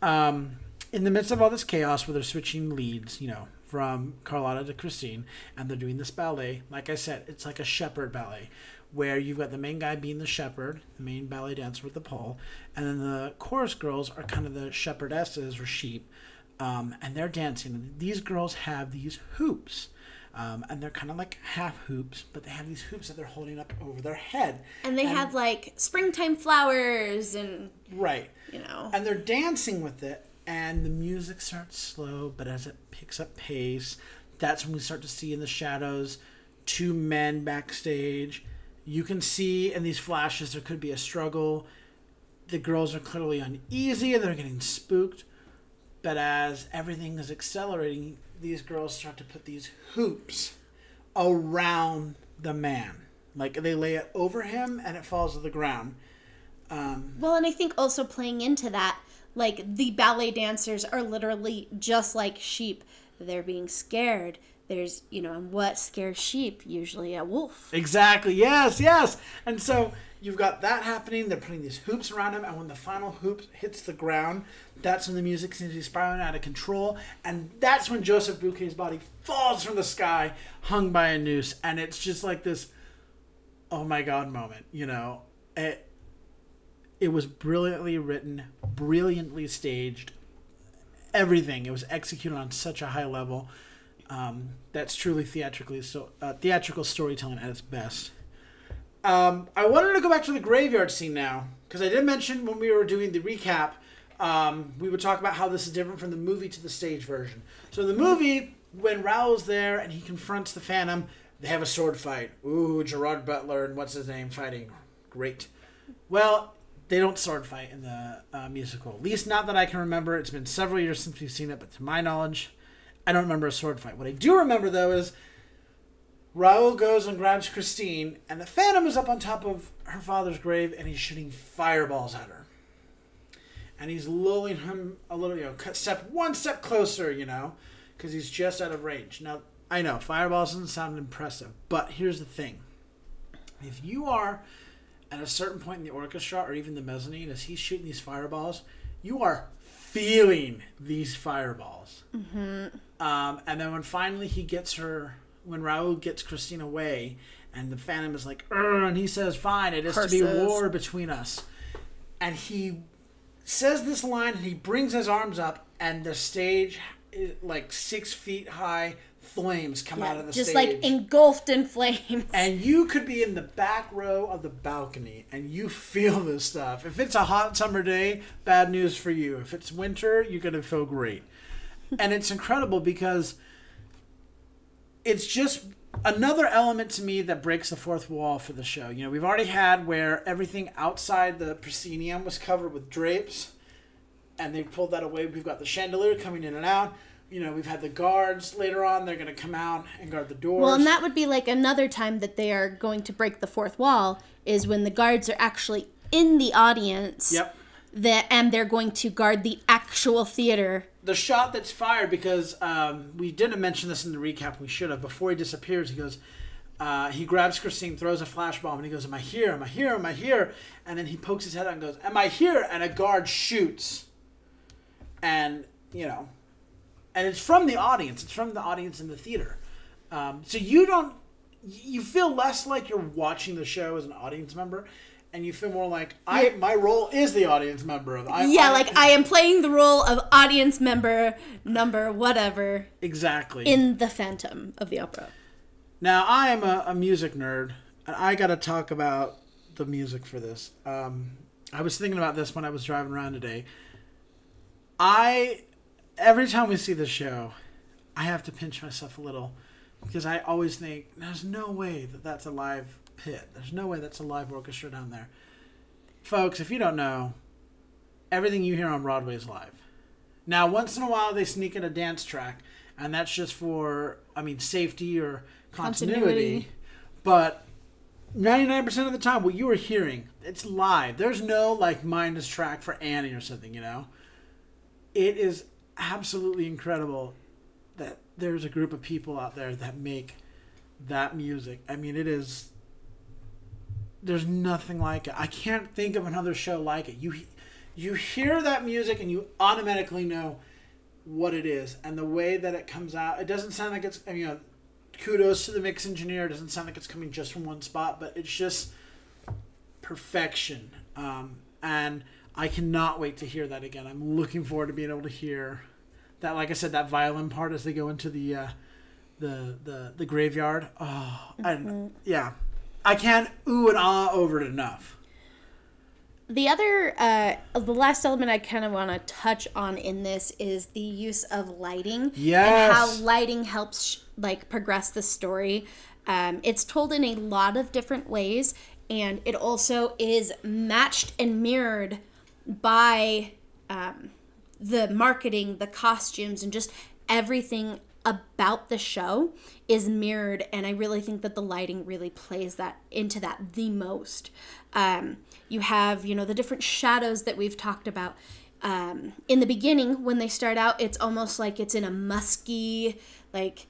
um, in the midst of all this chaos, where they're switching leads, you know. From Carlotta to Christine, and they're doing this ballet. Like I said, it's like a shepherd ballet, where you've got the main guy being the shepherd, the main ballet dancer with the pole, and then the chorus girls are kind of the shepherdesses or sheep, um, and they're dancing. And these girls have these hoops, um, and they're kind of like half hoops, but they have these hoops that they're holding up over their head. and they have like springtime flowers and Right. you know. And they're dancing with it, and the music starts slow, but as it picks up pace, that's when we start to see in the shadows two men backstage. You can see in these flashes there could be a struggle. The girls are clearly uneasy and they're getting spooked. But as everything is accelerating, these girls start to put these hoops around the man. Like they lay it over him and it falls to the ground. Um, Well, and I think also playing into that, like the ballet dancers are literally just like sheep. They're being scared. There's, you know, and what scares sheep? Usually a wolf. Exactly. Yes, yes. And so you've got that happening. They're putting these hoops around him, and when the final hoop hits the ground, that's when the music seems to be spiraling out of control, and that's when Joseph Buquet's body falls from the sky, hung by a noose, and it's just like this, oh my god moment. You know, it it was brilliantly written, brilliantly staged. Everything it was executed on such a high level. Um, that's truly theatrically so uh, theatrical storytelling at its best. Um, I wanted to go back to the graveyard scene now because I did mention when we were doing the recap, um, we would talk about how this is different from the movie to the stage version. So in the movie, when Raoul's there and he confronts the Phantom, they have a sword fight. Ooh, Gerard Butler and what's his name fighting. Great. Well, they don't sword fight in the uh, musical. At least not that I can remember. It's been several years since we've seen it, but to my knowledge, I don't remember a sword fight. What I do remember though is Raoul goes and grabs Christine, and the Phantom is up on top of her father's grave, and he's shooting fireballs at her. And he's lulling him a little, you know, step one step closer, you know, because he's just out of range. Now, I know fireballs doesn't sound impressive, but here's the thing: if you are at a certain point in the orchestra or even the mezzanine, as he's shooting these fireballs, you are feeling these fireballs. Mm-hmm. Um, and then when finally he gets her, when Raoul gets Christine away, and the Phantom is like, and he says, "Fine, it is to be war between us," and he says this line, and he brings his arms up, and the stage, is like six feet high, flames come out of the stage. just stage. like engulfed in flames. and you could be in the back row of the balcony and you feel this stuff. If it's a hot summer day, bad news for you. If it's winter, you're going to feel great. And it's incredible because it's just another element to me that breaks the fourth wall for the show. You know, we've already had where everything outside the proscenium was covered with drapes and they pulled that away. We've got the chandelier coming in and out. You know, we've had the guards later on. They're going to come out and guard the doors. Well, and that would be like another time that they are going to break the fourth wall is when the guards are actually in the audience. Yep. the, and they're going to guard the actual theater. The shot that's fired because um, we didn't mention this in the recap. We should have. Before he disappears, he goes. Uh, he grabs Christine, throws a flash bomb, and he goes, "Am I here? Am I here? Am I here?" And then he pokes his head out and goes, "Am I here?" And a guard shoots, and you know, and it's from the audience. It's from the audience in the theater. Um, so you don't, you feel less like you're watching the show as an audience member, and you feel more like I. My role is the audience member. I, yeah, I- like I am playing the role of audience member number whatever exactly in the Phantom of the Opera. Now I am a, a music nerd, and I got to talk about the music for this. Um, I was thinking about this when I was driving around today. I every time we see the show, I have to pinch myself a little because I always think there's no way that that's a live pit. There's no way that's a live orchestra down there. Folks, if you don't know, everything you hear on Broadway is live. Now, once in a while, they sneak in a dance track, and that's just for, I mean, safety or continuity. Continuity. But 99% of the time, what you are hearing, it's live. There's no, like, minus track for Annie or something, you know? It is absolutely incredible that there's a group of people out there that make that music. I mean, it is. There's nothing like it. I can't think of another show like it. You, you hear that music and you automatically know what it is and the way that it comes out. It doesn't sound like it's. I mean, you know, kudos to the mix engineer. It doesn't sound like it's coming just from one spot, but it's just perfection. Um, and I cannot wait to hear that again. I'm looking forward to being able to hear that. Like I said, that violin part as they go into the uh, the the the graveyard. Oh, and yeah, I can't ooh and ah over it enough. The other, uh, the last element I kind of want to touch on in this is the use of lighting and how lighting helps sh- like progress the story. Um, it's told in a lot of different ways, and it also is matched and mirrored by um, the marketing, the costumes, and just everything about the show is mirrored. And I really think that the lighting really plays that into that the most. Um, you have, you know, the different shadows that we've talked about. Um, in the beginning, when they start out, it's almost like it's in a musky, like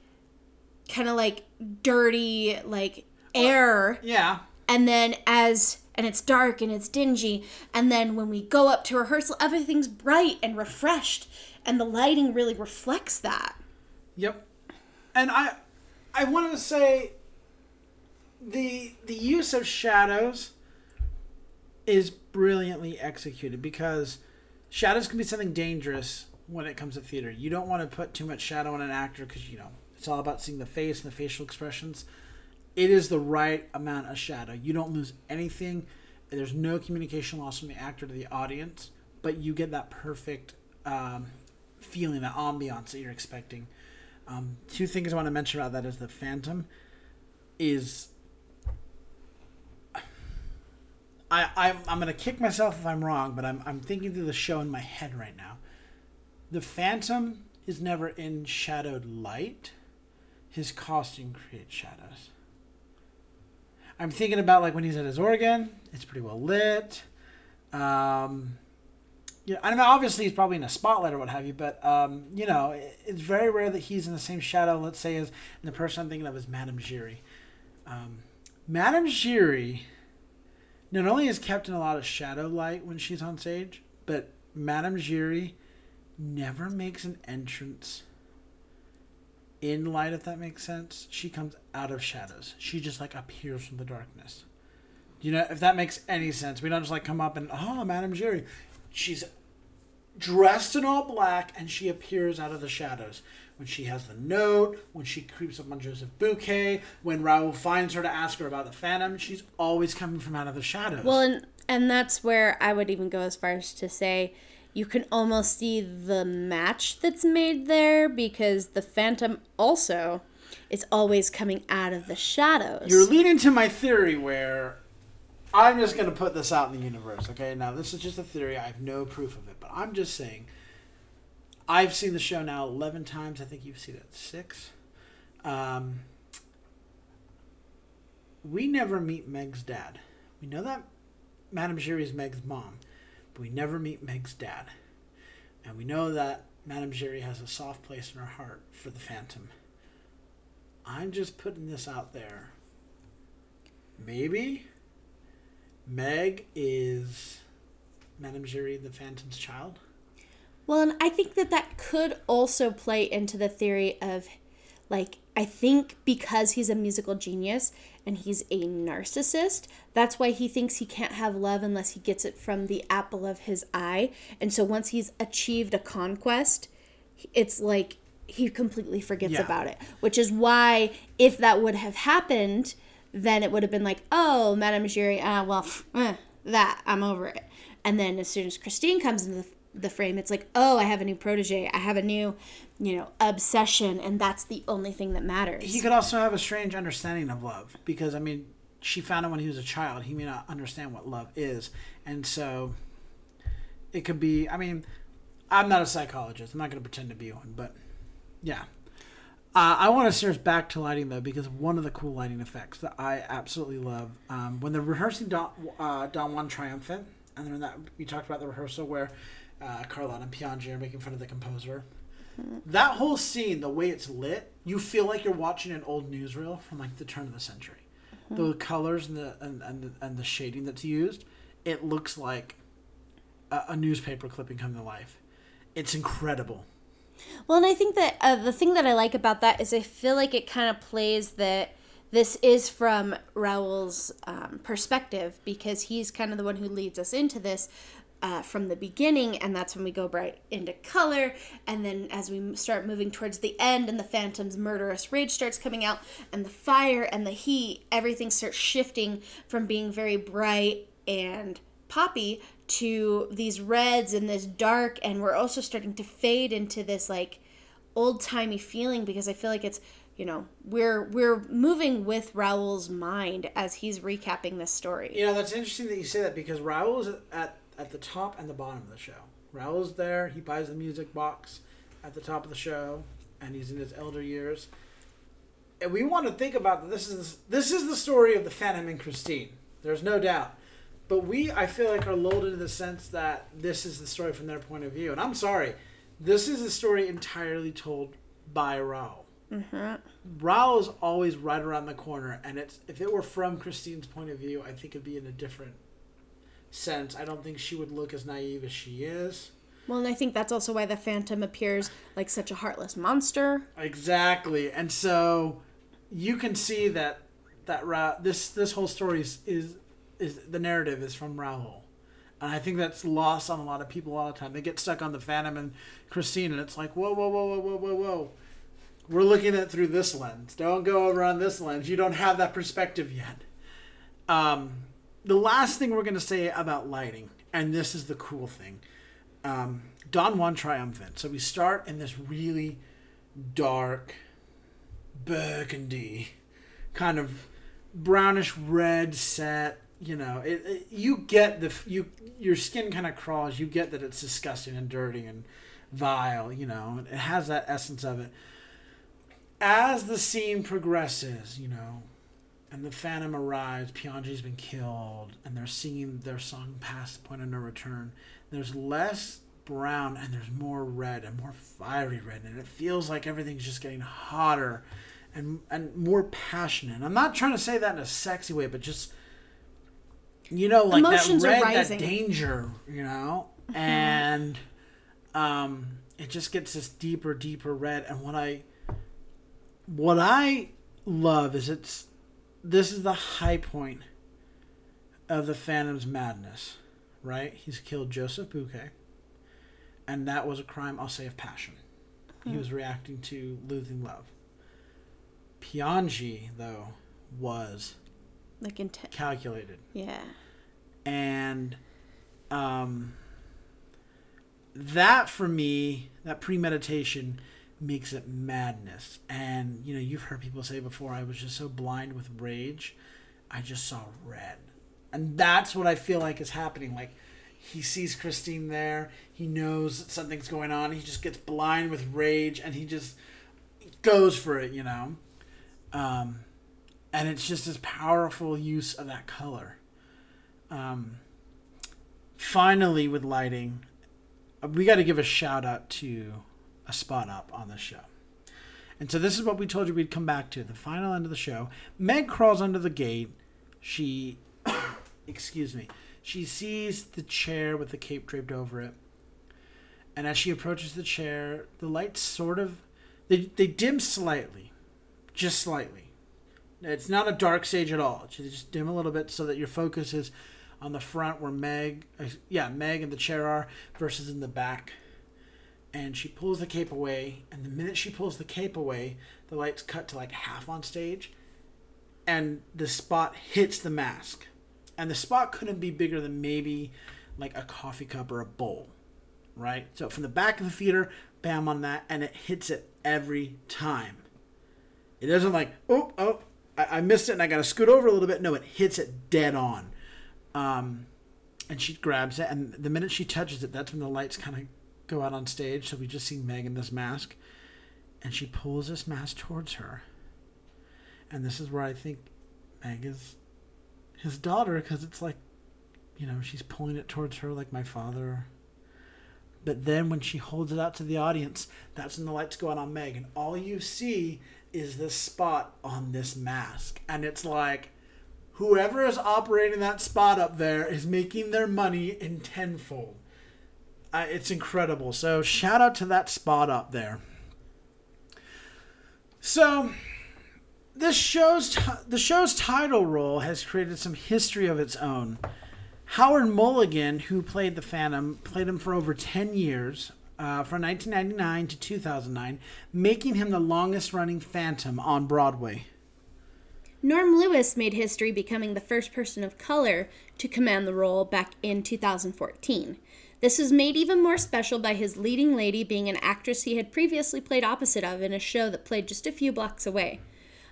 kind of like dirty, like air Yeah, and then as and it's dark and it's dingy and then when we go up to rehearsal everything's bright and refreshed and the lighting really reflects that Yep. And I I want to say the the use of shadows is brilliantly executed because shadows can be something dangerous when it comes to theater. You don't want to put too much shadow on an actor cuz you know, it's all about seeing the face and the facial expressions. It is the right amount of shadow. You don't lose anything. There's no communication loss from the actor to the audience, but you get that perfect um, feeling, that ambiance that you're expecting. Um, two things I want to mention about that is the Phantom is. I, I'm, I'm going to kick myself if I'm wrong, but I'm, I'm thinking through the show in my head right now. The Phantom is never in shadowed light, his costume creates shadows. I'm thinking about like when he's at his organ, it's pretty well lit. Um, yeah, I mean, obviously he's probably in a spotlight or what have you, but um, you know, it- it's very rare that he's in the same shadow. Let's say as the person I'm thinking of is Madame Giry. Um, Madame Giry not only is kept in a lot of shadow light when she's on stage, but Madame Giry never makes an entrance in light. If that makes sense, she comes out of shadows. She just like appears from the darkness. You know, if that makes any sense, we don't just like come up and oh, Madame Giry. She's dressed in all black and she appears out of the shadows. When she has the note, when she creeps up on Joseph Buquet, when Raoul finds her to ask her about the Phantom, she's always coming from out of the shadows. well and and that's where i would even go as far as to say you can almost see the match that's made there because the phantom also is always coming out of the shadows You're leading to my theory where I'm just going to put this out in the universe, okay? Now, this is just a theory. I have no proof of it, but I'm just saying. I've seen the show now 11 times. I think you've seen it six. Um, we never meet Meg's dad. We know that Madame Giry is Meg's mom. but we never meet Meg's dad. And we know that Madame Giry has a soft place in her heart for the Phantom. I'm just putting this out there. Maybe Meg is Madame Giry the Phantom's child? Well, and I think that that could also play into the theory of, like, I think because he's a musical genius and he's a narcissist, that's why he thinks he can't have love unless he gets it from the apple of his eye. And so once he's achieved a conquest, it's like he completely forgets Yeah. about it. Which is why, if that would have happened, then it would have been like, oh, Madame Giry, ah, well, pff, eh, that, I'm over it. And then as soon as Christine comes into the, the frame, it's like, oh, I have a new protege. I have a new, you know, obsession. And that's the only thing that matters. He could also have a strange understanding of love because, I mean, she found him when he was a child. He may not understand what love is. And so it could be, I mean, I'm not a psychologist. I'm not going to pretend to be one, but yeah. Uh, I want to us back to lighting though, because one of the cool lighting effects that I absolutely love um, when they're rehearsing Don, uh, Don Juan Triumphant, and then that we talked about the rehearsal where uh, Carlotta and Piangi are making fun of the composer. That whole scene, the way it's lit, you feel like you're watching an old newsreel from like the turn of the century. The colors and the and, and, the, and the shading that's used, it looks like a, a newspaper clipping come to life. It's incredible. Well, and I think that uh, the thing that I like about that is I feel like it kind of plays that this is from Raoul's um, perspective because he's kind of the one who leads us into this uh, from the beginning, and that's when we go right into color. And then as we start moving towards the end, and the Phantom's murderous rage starts coming out, and the fire and the heat, everything starts shifting from being very bright and poppy to these reds and this dark and we're also starting to fade into this like old timey feeling because I feel like it's you know we're we're moving with Raoul's mind as he's recapping this story. You know, that's interesting that you say that because Raoul is at, at the top and the bottom of the show. Raoul's there, he buys the music box at the top of the show, and he's in his elder years. And we want to think about this is this is the story of the Phantom and Christine. There's no doubt. But we, I feel like, are lulled into the sense that this is the story from their point of view. And I'm sorry, this is a story entirely told by Raoul. Mm-hmm. Raoul is always right around the corner, and it's if it were from Christine's point of view, I think it'd be in a different sense. I don't think she would look as naive as she is. Well, and I think that's also why the Phantom appears like such a heartless monster. Exactly, and so you can see that that Ra- this this whole story is, is is the narrative is from Raoul. And I think that's lost on a lot of people all the time. They get stuck on the Phantom and Christine, and it's like, whoa, whoa, whoa, whoa, whoa, whoa, whoa. We're looking at it through this lens. Don't go over on this lens. You don't have that perspective yet. Um, the last thing we're going to say about lighting, and this is the cool thing um, Don Juan Triumphant. So we start in this really dark, burgundy, kind of brownish red set. You know, it, it, you get the you your skin kind of crawls. You get that it's disgusting and dirty and vile. You know, it has that essence of it. As the scene progresses, you know, and the Phantom arrives, Piangi's been killed, and they're singing their song past the point of no return. There's less brown and there's more red and more fiery red, and it feels like everything's just getting hotter and and more passionate. I'm not trying to say that in a sexy way, but just you know, like Emotions that red, that danger, you know, and um, it just gets this deeper, deeper red. And what I what I love is it's this is the high point of the Phantom's madness, right? He's killed Joseph Buquet, and that was a crime, I'll say, of passion. He was reacting to losing love. Piangi, though, was Like intense. calculated Yeah. and um, that for me that premeditation makes it madness and you know you've heard people say before i was just so blind with rage i just saw red and that's what i feel like is happening like he sees christine there he knows that something's going on he just gets blind with rage and he just goes for it you know um, and it's just this powerful use of that color um, finally with lighting, we got to give a shout out to a spot up on the show. And so this is what we told you we'd come back to. The final end of the show. Meg crawls under the gate. She, excuse me, she sees the chair with the cape draped over it. And as she approaches the chair, the lights sort of, they, they dim slightly, just slightly. It's not a dark stage at all. They just dim a little bit so that your focus is on the front where Meg, uh, yeah, Meg and the chair are, versus in the back. And she pulls the cape away and the minute she pulls the cape away the lights cut to like half on stage and the spot hits the mask. And the spot couldn't be bigger than maybe like a coffee cup or a bowl right? So from the back of the theater bam on that and it hits it every time. It doesn't like oh oh i, I missed it and i gotta scoot over a little bit no it hits it dead on um, and she grabs it and the minute she touches it that's when the lights kind of go out on stage. So we just see Meg in this mask, and she pulls this mask towards her. And this is where I think Meg is his daughter because it's like, you know, she's pulling it towards her like my father. But then when she holds it out to the audience, that's when the lights go out on Meg, and all you see is this spot on this mask. And it's like, whoever is operating that spot up there is making their money in tenfold. Uh, it's incredible. So shout out to that spot up there. So this show's t- the show's title role has created some history of its own. Howard McGillin, who played the Phantom, played him for over 10 years, uh, from 1999 to 2009, making him the longest running Phantom on Broadway. Norm Lewis made history becoming the first person of color to command the role back in 2014. This was made even more special by his leading lady being an actress he had previously played opposite of in a show that played just a few blocks away.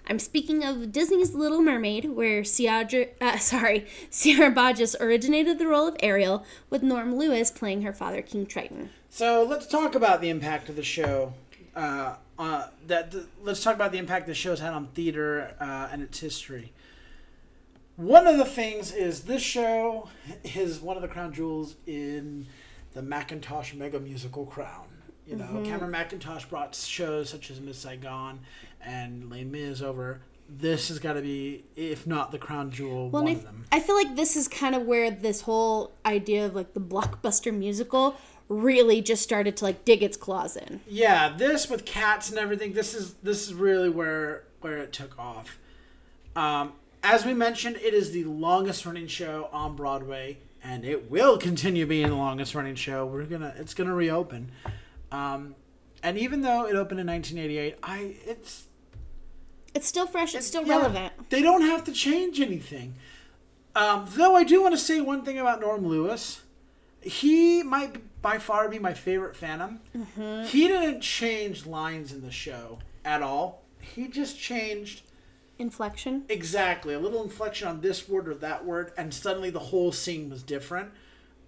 I'm speaking of Disney's Little Mermaid, where Ciara, uh, sorry, Sierra Boggess originated the role of Ariel, with Norm Lewis playing her father, King Triton. So let's talk about the impact of the show. Uh, uh, that th- let's talk about the impact the show's had on theater uh, and its history. One of the things is this show is one of the crown jewels in the Mackintosh mega musical crown. You know, Cameron Mackintosh brought shows such as Miss Saigon and Les Mis over. This has got to be, if not the crown jewel, Well, one and of them. I, I feel like this is kind of where this whole idea of like the blockbuster musical really just started to like dig its claws in. Yeah, this with cats and everything. This is this is really where where it took off. Um, as we mentioned, it is the longest running show on Broadway, and it will continue being the longest running show. We're gonna it's gonna reopen, um, and even though it opened in 1988, I it's It's still fresh. It's still yeah, relevant. They don't have to change anything. Um, though I do want to say one thing about Norm Lewis. He might by far be my favorite Phantom. Mm-hmm. He didn't change lines in the show at all. He just changed Inflection. exactly a little inflection on this word or that word, and suddenly the whole scene was different.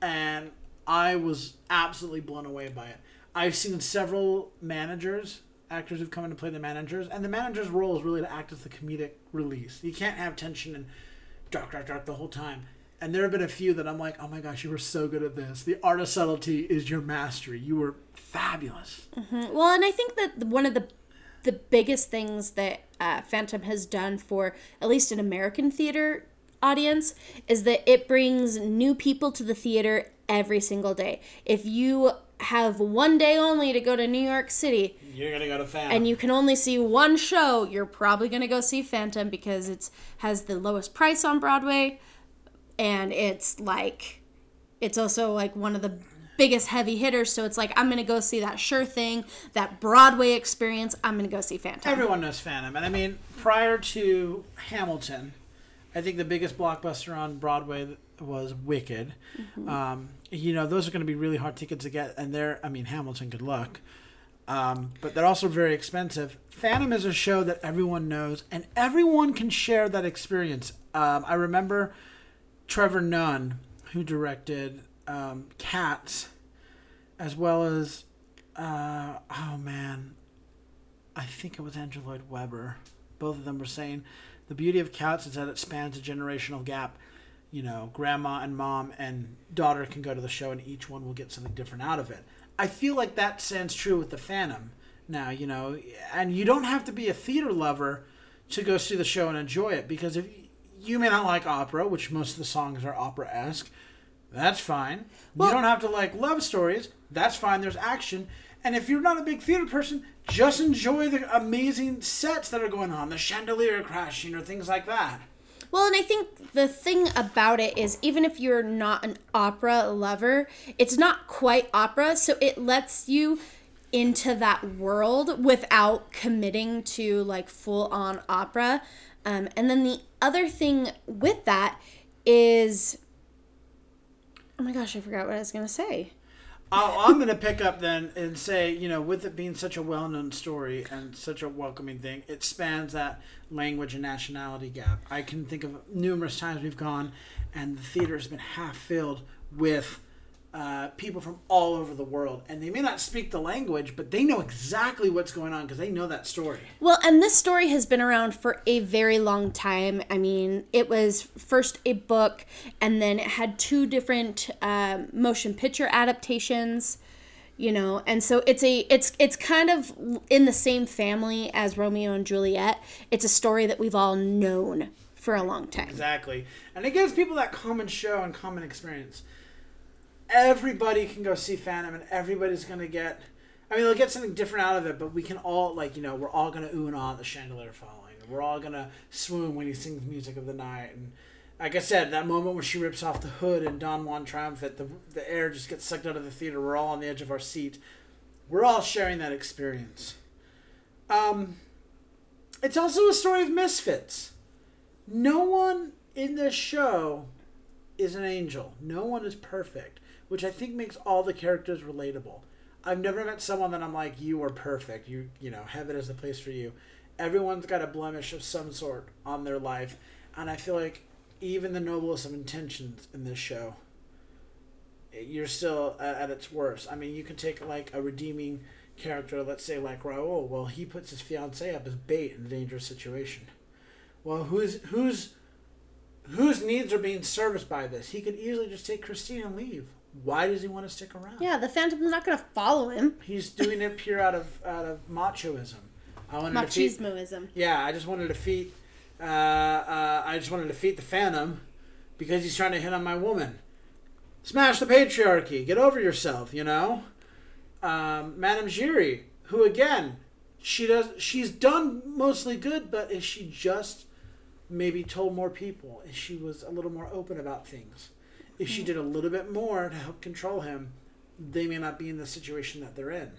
And I was absolutely blown away by it. I've seen several managers, actors who've come in to play the managers, and the manager's role is really to act as the comedic release. You can't have tension and dark, dark, dark the whole time. And there have been a few that I'm like, oh my gosh, you were so good at this. The art of subtlety is your mastery. You were fabulous. Well, and I think that one of the the biggest things that uh, Phantom has done for at least an American theater audience is that it brings new people to the theater every single day. If you have one day only to go to New York City You're gonna go to Phantom. and you can only see one show, you're probably going to go see Phantom because it's has the lowest price on Broadway and it's like it's also like one of the biggest heavy hitters so it's like I'm going to go see that sure thing, that Broadway experience, I'm going to go see Phantom. Everyone knows Phantom, and I mean, prior to Hamilton, I think the biggest blockbuster on Broadway was Wicked. Um, you know, those are going to be really hard tickets to get, and they're, I mean, Hamilton, good luck. Um, but they're also very expensive. Phantom is a show that everyone knows, and everyone can share that experience. Um, I remember Trevor Nunn, who directed um, Cats, as well as, uh, oh man, I think it was Andrew Lloyd Webber. Both of them were saying the beauty of Cats is that it spans a generational gap. you know, grandma and mom and daughter can go to the show and each one will get something different out of it. I feel like that stands true with the Phantom now, you know, and you don't have to be a theater lover to go see the show and enjoy it because if you may not like opera, which most of the songs are opera esque, that's fine. Well- you don't have to like love stories, that's fine. There's action. And if you're not a big theater person, just enjoy the amazing sets that are going on, the chandelier crashing or things like that. Well, and I think the thing about it is even if you're not an opera lover, it's not quite opera, so it lets you into that world without committing to like full on opera. Um, and then the other thing with that is oh my gosh, I forgot what I was gonna say. I'll, I'm going to pick up then and say, you know, with it being such a well known story and such a welcoming thing, it spans that language and nationality gap. I can think of numerous times we've gone and the theater has been half filled with uh, people from all over the world. And they may not speak the language, but they know exactly what's going on because they know that story. Well, and this story has been around for a very long time. I mean, it was first a book, and then it had two different um, motion picture adaptations. You know, and so it's a it's it's kind of in the same family as Romeo and Juliet. It's a story that we've all known for a long time. Exactly. And it gives people that common show and common experience. Everybody can go see Phantom and everybody's going to get. I mean, they'll get something different out of it, but we can all, like, you know, we're all going to ooh and ah the chandelier falling. We're all going to swoon when he sings music of the night. And like I said, that moment where she rips off the hood and Don Juan triumphant, the, the air just gets sucked out of the theater. We're all on the edge of our seat. We're all sharing that experience. Um, it's also a story of misfits no one in this show is an angel. No one is perfect, which I think makes all the characters relatable. I've never met someone that I'm like, you are perfect. You you know, heaven is the place for you. Everyone's got a blemish of some sort on their life, and I feel like even the noblest of intentions in this show, you're still at, its worst. I mean, you can take like a redeeming character, let's say like Raoul. Well, he puts his fiancee up as bait in a dangerous situation well, whose whose whose needs are being serviced by this? He could easily just take Christine and leave. Why does he want to stick around? Yeah, the Phantom's not going to follow him. He's doing it pure out of out of machoism. I want to defeat. Machismoism. Yeah, I just want to defeat. Uh, uh, I just want to defeat the Phantom because he's trying to hit on my woman. Smash the patriarchy. Get over yourself. You know, um, Madame Giry, who again, she does. She's done mostly good, but is she just maybe told more people? If she was a little more open about things, if she did a little bit more to help control him, they may not be in the situation that they're in.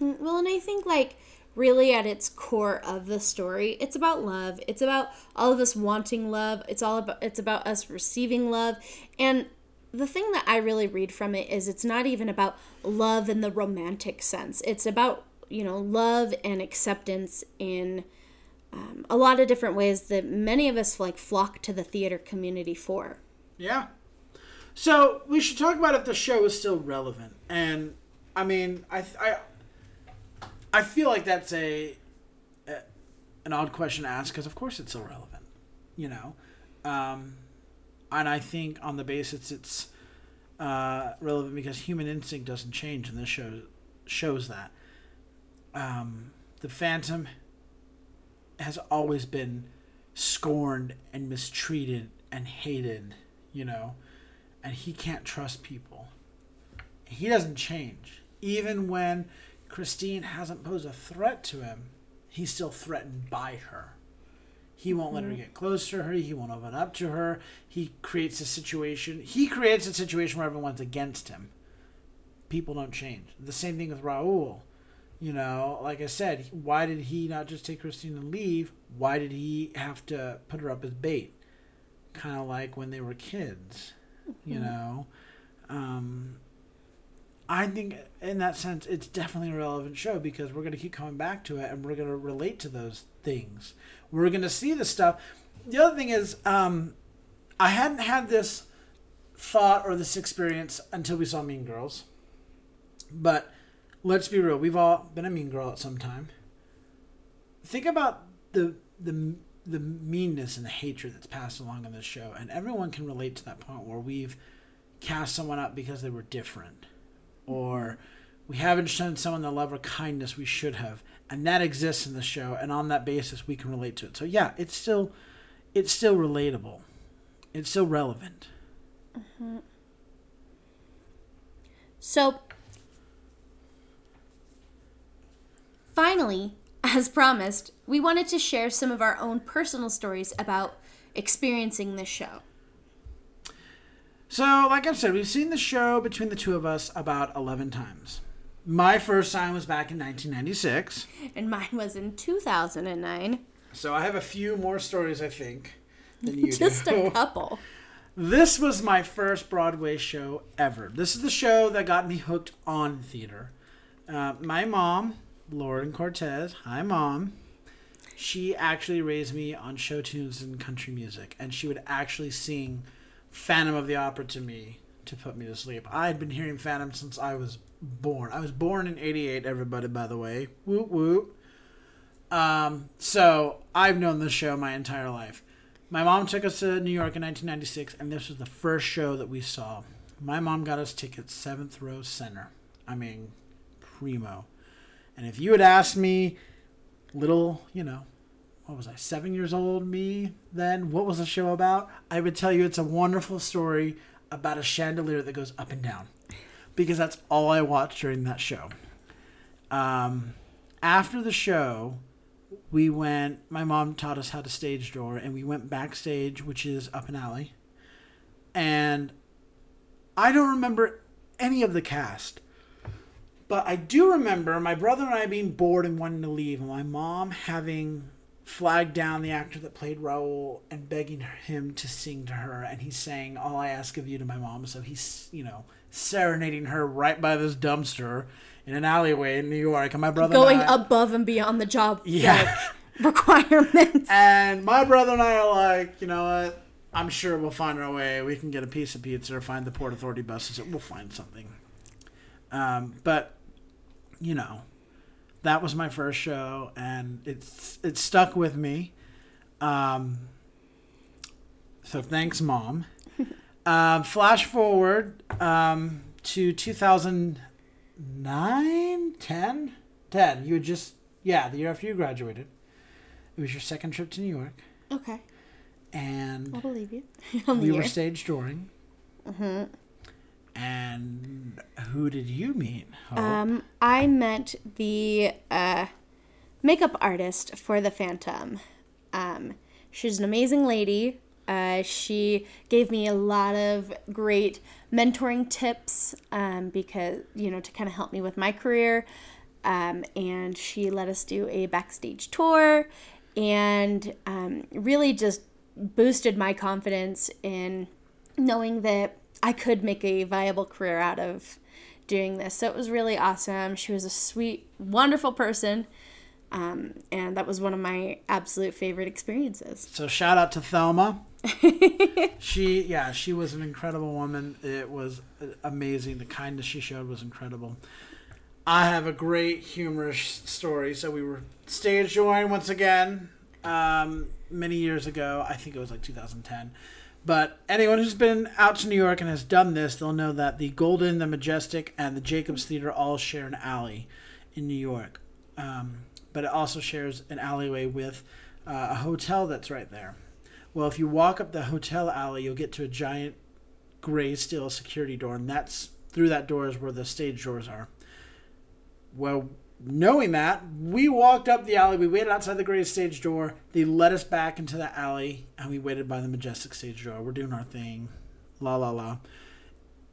Well, and I think like really at its core of the story, it's about love. It's about all of us wanting love. It's all about it's about us receiving love. And the thing that I really read from it is it's not even about love in the romantic sense. It's about, you know, love and acceptance in um, a lot of different ways that many of us like flock to the theater community for. Yeah. So we should talk about if the show is still relevant, and I mean, I I, I feel like that's a, a an odd question to ask because of course it's still relevant, you know, um, and I think on the basis it's uh, relevant because human instinct doesn't change, and this show shows that. Um, the Phantom has always been scorned and mistreated and hated, you know, and he can't trust people. He doesn't change. Even when Christine hasn't posed a threat to him, he's still threatened by her. He won't let her mm-hmm. get close to her. He won't open up to her. He creates a situation. He creates a situation where everyone's against him. People don't change. The same thing with Raoul. You know, like I said, why did he not just take Christine and leave? Why did he have to put her up as bait? Kind of like when they were kids, you know. Um, I think in that sense, it's definitely a relevant show because we're going to keep coming back to it and we're going to relate to those things. We're going to see the stuff. The other thing is, um, I hadn't had this thought or this experience until we saw Mean Girls. But let's be real, we've all been a mean girl at some time. Think about the the the meanness and the hatred that's passed along in this show, and everyone can relate to that point where we've cast someone up because they were different, or we haven't shown someone the love or kindness we should have, and that exists in the show, and on that basis we can relate to it. So yeah, it's still it's still relatable, it's still relevant. Mm-hmm. So, finally, as promised, we wanted to share some of our own personal stories about experiencing this show. So, like I said, we've seen the show between the two of us about 11 times. My first time was back in 1996. And mine was in 2009. So I have a few more stories, I think, than you Just do. a couple. This was my first Broadway show ever. This is the show that got me hooked on theater. Uh, my mom, Lauren Cortez, hi mom, she actually raised me on show tunes and country music, and she would actually sing Phantom of the Opera to me to put me to sleep. I had been hearing Phantom since I was born. I was born in '88. Everybody, by the way, woot woot. Um, so I've known this show my entire life. My mom took us to New York in 1996, and this was the first show that we saw. My mom got us tickets seventh row center. I mean, primo. And if you had asked me, little, you know, what was I, seven years old, me then, what was the show about? I would tell you it's a wonderful story about a chandelier that goes up and down. Because that's all I watched during that show. Um, after the show, we went my mom taught us how to stage door and we went backstage which is up an alley and i don't remember any of the cast but i do remember my brother and i being bored and wanting to leave and my mom having flagged down the actor that played raoul and begging him to sing to her and he's saying all i ask of you to my mom so he's you know serenading her right by this dumpster in an alleyway in new york and my brother and Going I- above and beyond the job yeah requirements. And my brother and I are like, you know what? I'm sure we'll find our way. We can get a piece of pizza or find the Port Authority buses. We'll find something. Um, but, you know, that was my first show, and it's it stuck with me. Um, so thanks, mom. um, flash forward um, to 2009, 10, 10. You had just yeah, the year after you graduated. It was your second trip to New York, Okay, And I'll believe you. We were stage touring. Mm-hmm. And who did you meet? Hope? Um, I met the uh, makeup artist for the Phantom. Um, she's an amazing lady. Uh, she gave me a lot of great mentoring tips um, because, you know, to kind of help me with my career. Um, and she let us do a backstage tour and um, really just boosted my confidence in knowing that I could make a viable career out of doing this. So it was really awesome. She was a sweet, wonderful person. Um, and that was one of my absolute favorite experiences. So shout out to Thelma. she yeah, she was an incredible woman. It was amazing. The kindness she showed was incredible. I have a great humorous story. So we were stage touring once again um, many years ago. I think it was like 2010. But anyone who's been out to New York and has done this, they'll know that the Golden, the Majestic, and the Jacobs Theater all share an alley in New York. Um, but it also shares an alleyway with uh, a hotel that's right there. Well, if you walk up the hotel alley, you'll get to a giant gray steel security door, and that's through that door is where the stage doors are. Well, knowing that, we walked up the alley. We waited outside the gray stage door. They led us back into the alley, and we waited by the majestic stage door. We're doing our thing. La la la.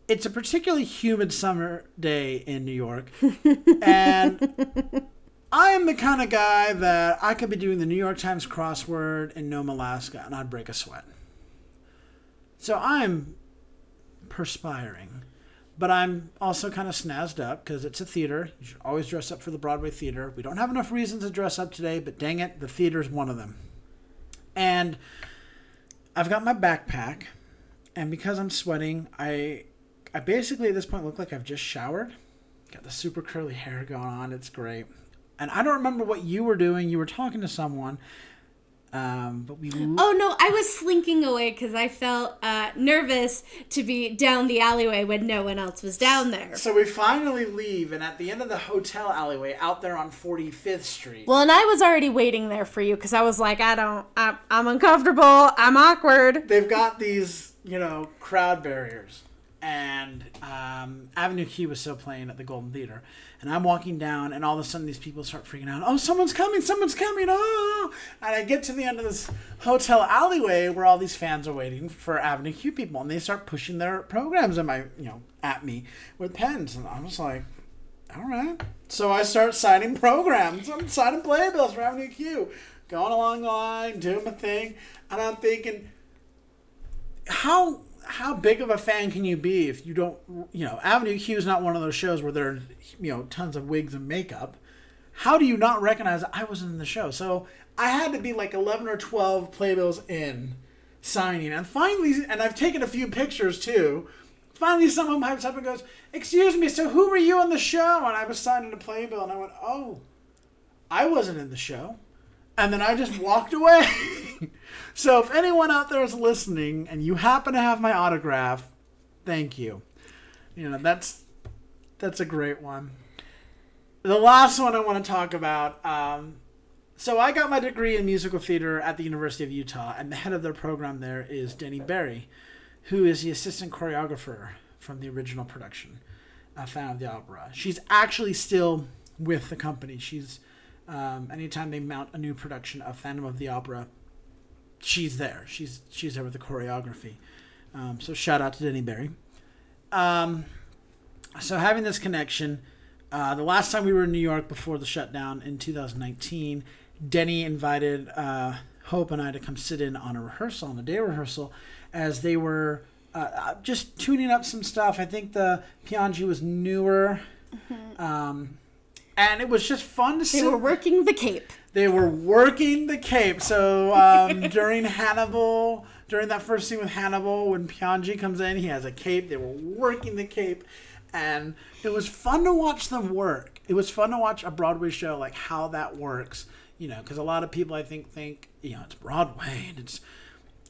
It's a particularly humid summer day in New York, and I am the kind of guy that I could be doing the New York Times crossword in Nome, Alaska, and I'd break a sweat. So I'm perspiring, but I'm also kind of snazzed up because it's a theater. You should always dress up for the Broadway theater. We don't have enough reasons to dress up today, but dang it, the theater's one of them. And I've got my backpack, and because I'm sweating, I I basically at this point look like I've just showered. Got the super curly hair going on. It's great. And I don't remember what you were doing. You were talking to someone. Um, but we Oh no, I was slinking away because I felt uh, nervous to be down the alleyway when no one else was down there. so we finally leave, and at the end of the hotel alleyway, out there on 45th Street, Well, and I was already waiting there for you because I was like, I don't, I'm, I'm uncomfortable, I'm awkward. they've got these, you know, crowd barriers. And um, Avenue Q was still playing at the Golden Theater. And I'm walking down, and all of a sudden, these people start freaking out. Oh, someone's coming! Someone's coming! Oh! And I get to the end of this hotel alleyway where all these fans are waiting for Avenue Q people, and they start pushing their programs at my, you know, at me with pens, and I'm just like, all right. So I start signing programs. I'm signing playbills for Avenue Q, going along the line, doing my thing, and I'm thinking, how how big of a fan can you be if you don't you know Avenue Q is not one of those shows where there are you know tons of wigs and makeup. How do you not recognize I was in the show? So I had to be like eleven or twelve playbills in signing, and finally, and I've taken a few pictures too. Finally, someone pipes up and goes, "Excuse me, so who were you on the show?" And I was signing a playbill, and I went, "Oh, I wasn't in the show." And then I just walked away. so if anyone out there is listening and you happen to have my autograph, thank you. You know, that's that's a great one. The last one I want to talk about. Um, so I got my degree in musical theater at the University of Utah, and the head of their program there is Denny Berry, who is the assistant choreographer from the original production, uh, Phantom of the Opera. She's actually still with the company. She's um, anytime they mount a new production of Phantom of the Opera, she's there. She's she's there with the choreography. Um, so shout out to Denny Berry. Um, so having this connection, uh, the last time we were in New York before the shutdown in 2019, Denny invited uh, Hope and I to come sit in on a rehearsal, on a day rehearsal, as they were uh, uh, just tuning up some stuff. I think the Piangi was newer. Um, and it was just fun to They see. were working the cape. They were working the cape. So um, during Hannibal, during that first scene with Hannibal, when Piangi comes in, he has a cape. They were working the cape, and it was fun to watch them work. It was fun to watch a Broadway show like how that works. You know, because a lot of people I think think you know it's Broadway and it's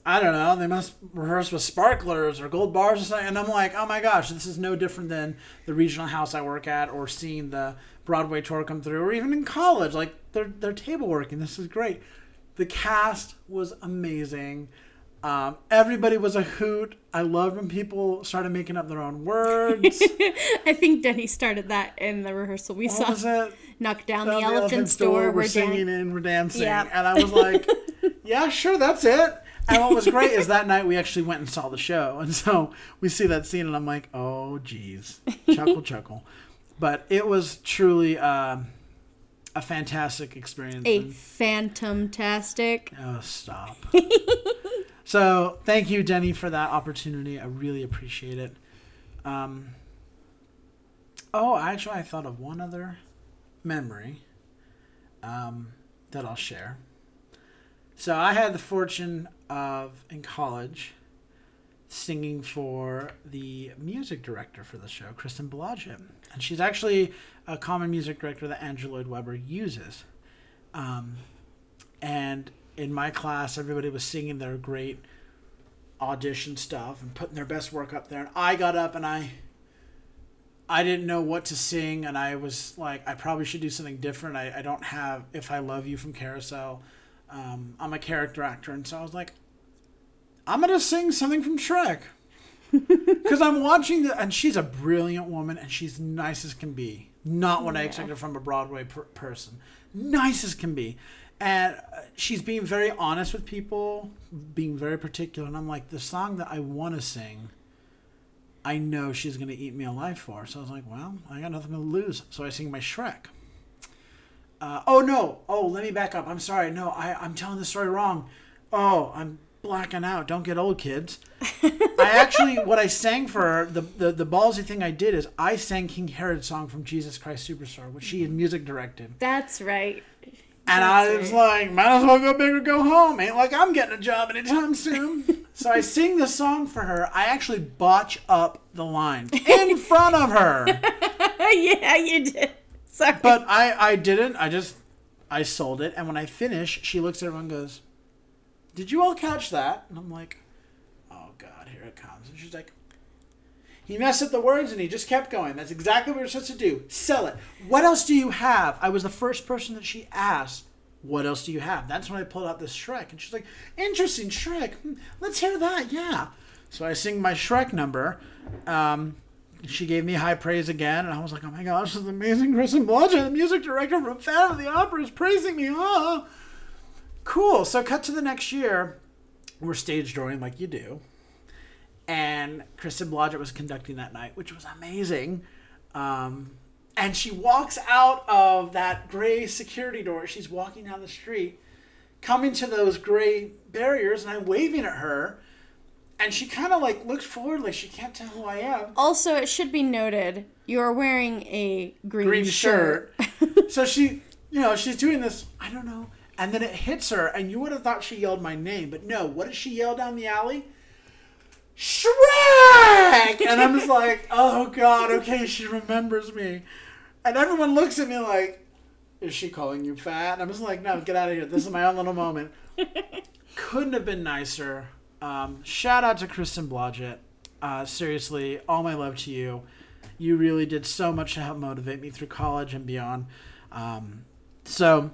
I don't know, they must rehearse with sparklers or gold bars or something. And I'm like, oh my gosh, this is no different than the regional house I work at or seeing the Broadway tour come through or even in college. Like, they're, they're table working. This is great. The cast was amazing. Um, everybody was a hoot. I loved when people started making up their own words. I think Denny started that in the rehearsal. We what saw was it? knock down the, Down elephant's door. We're We're singing dan- and we're dancing. Yeah. And I was like, yeah, sure, that's it. And what was great is that night we actually went and saw the show. And so we see that scene and I'm like, oh, geez. Chuckle, chuckle. But it was truly um, a fantastic experience. a phantom-tastic. oh, stop. so thank you, Denny, for that opportunity. I really appreciate it. Um, oh, actually, I thought of one other memory um, that I'll share. So I had the fortune of in college singing for the music director for the show, Kristen Blodgett, and she's actually a common music director that Andrew Lloyd Webber uses. Um, and in my class, everybody was singing their great audition stuff and putting their best work up there, and I got up and I. I didn't know what to sing, and I was like, I probably should do something different. I, I don't have If I Love You from Carousel. Um, I'm a character actor, and so I was like, I'm gonna sing something from Shrek because I'm watching the, and she's a brilliant woman, and she's nice as can be. Not what I expected from a Broadway per- person. Nice as can be, and uh, she's being very honest with people, being very particular. And I'm like, the song that I want to sing, I know she's gonna eat me alive for. So I was like, well, I got nothing to lose. So I sing my Shrek. Uh, oh no! Oh, let me back up. I'm sorry. No, I, I'm telling the story wrong. Oh, I'm blacking out. Don't get old, kids. I actually, what I sang for her, the, the the ballsy thing I did is I sang King Herod's song from Jesus Christ Superstar, which she had music directed, That's right. and I was right. like, might as well go big or go home. Ain't like I'm getting a job anytime soon. so I sing the song for her. I actually botch up the line in front of her. yeah, you did. Sorry. But I, I didn't. I just, I sold it. And when I finish, she looks at everyone and goes, Did you all catch that? And I'm like, Oh God, here it comes. And she's like, He messed up the words and he just kept going. That's exactly what we're supposed to do. Sell it. What else do you have? I was the first person that she asked, What else do you have? That's when I pulled out this Shrek. And she's like, Interesting, Shrek. Hmm, Let's hear that. Yeah. So I sing my Shrek number. Um, she gave me high praise again, and I was like, "Oh my gosh, this is amazing!" Kristen Blodgett, the music director from Phantom of the Opera, is praising me. Oh, cool. So, cut to the next year. We're stage drawing like you do, and Kristen Blodgett was conducting that night, which was amazing. Um, and she walks out of that gray security door. She's walking down the street, coming to those gray barriers, and I'm waving at her. And she kind of like looks forward, like she can't tell who I am. Also, it should be noted you are wearing a green, green shirt. shirt. so she, you know, she's doing this, I don't know. And then it hits her, and you would have thought she yelled my name, but no. What did she yell down the alley? Shrek! And I'm just like, oh God, okay, she remembers me. And everyone looks at me like, is she calling you fat? And I'm just like, no, get out of here. This is my own little moment. Couldn't have been nicer. Um, shout out to Kristen Blodgett. Uh, seriously, all my love to you. You really did so much to help motivate me through college and beyond. Um, so,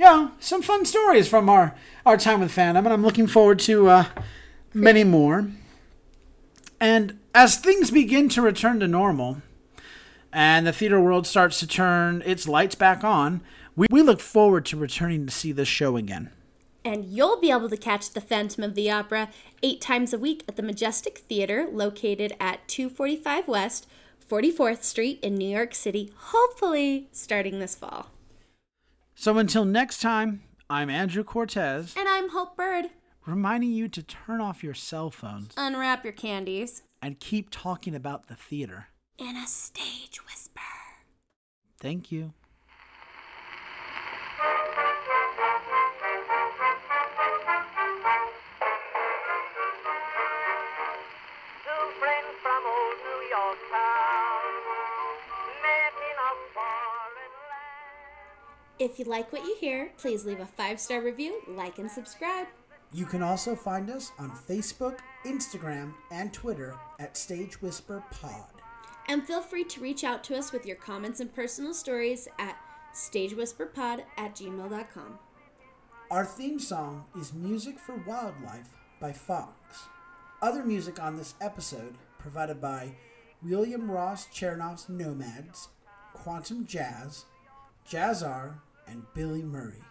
yeah, some fun stories from our, our time with Phantom, and I'm looking forward to uh, many more. And as things begin to return to normal, and the theater world starts to turn its lights back on, we, we look forward to returning to see this show again. And you'll be able to catch The Phantom of the Opera eight times a week at the Majestic Theater, located at 245 West, 44th Street in New York City, hopefully starting this fall. So until next time, I'm Andrew Cortez, And I'm Hope Bird. reminding you to turn off your cell phones Unwrap your candies. and keep talking about the theater. In a stage whisper. Thank you. If you like what you hear, please leave a five star review, like, and subscribe. You can also find us on Facebook, Instagram, and Twitter at Stage Whisper Pod. And feel free to reach out to us with your comments and personal stories at stagewhisperpod at gmail.com. Our theme song is Music for Wildlife by Fox. Other music on this episode provided by William Ross Chernoff's Nomads, Quantum Jazz, Jazzar, and Billy Murray.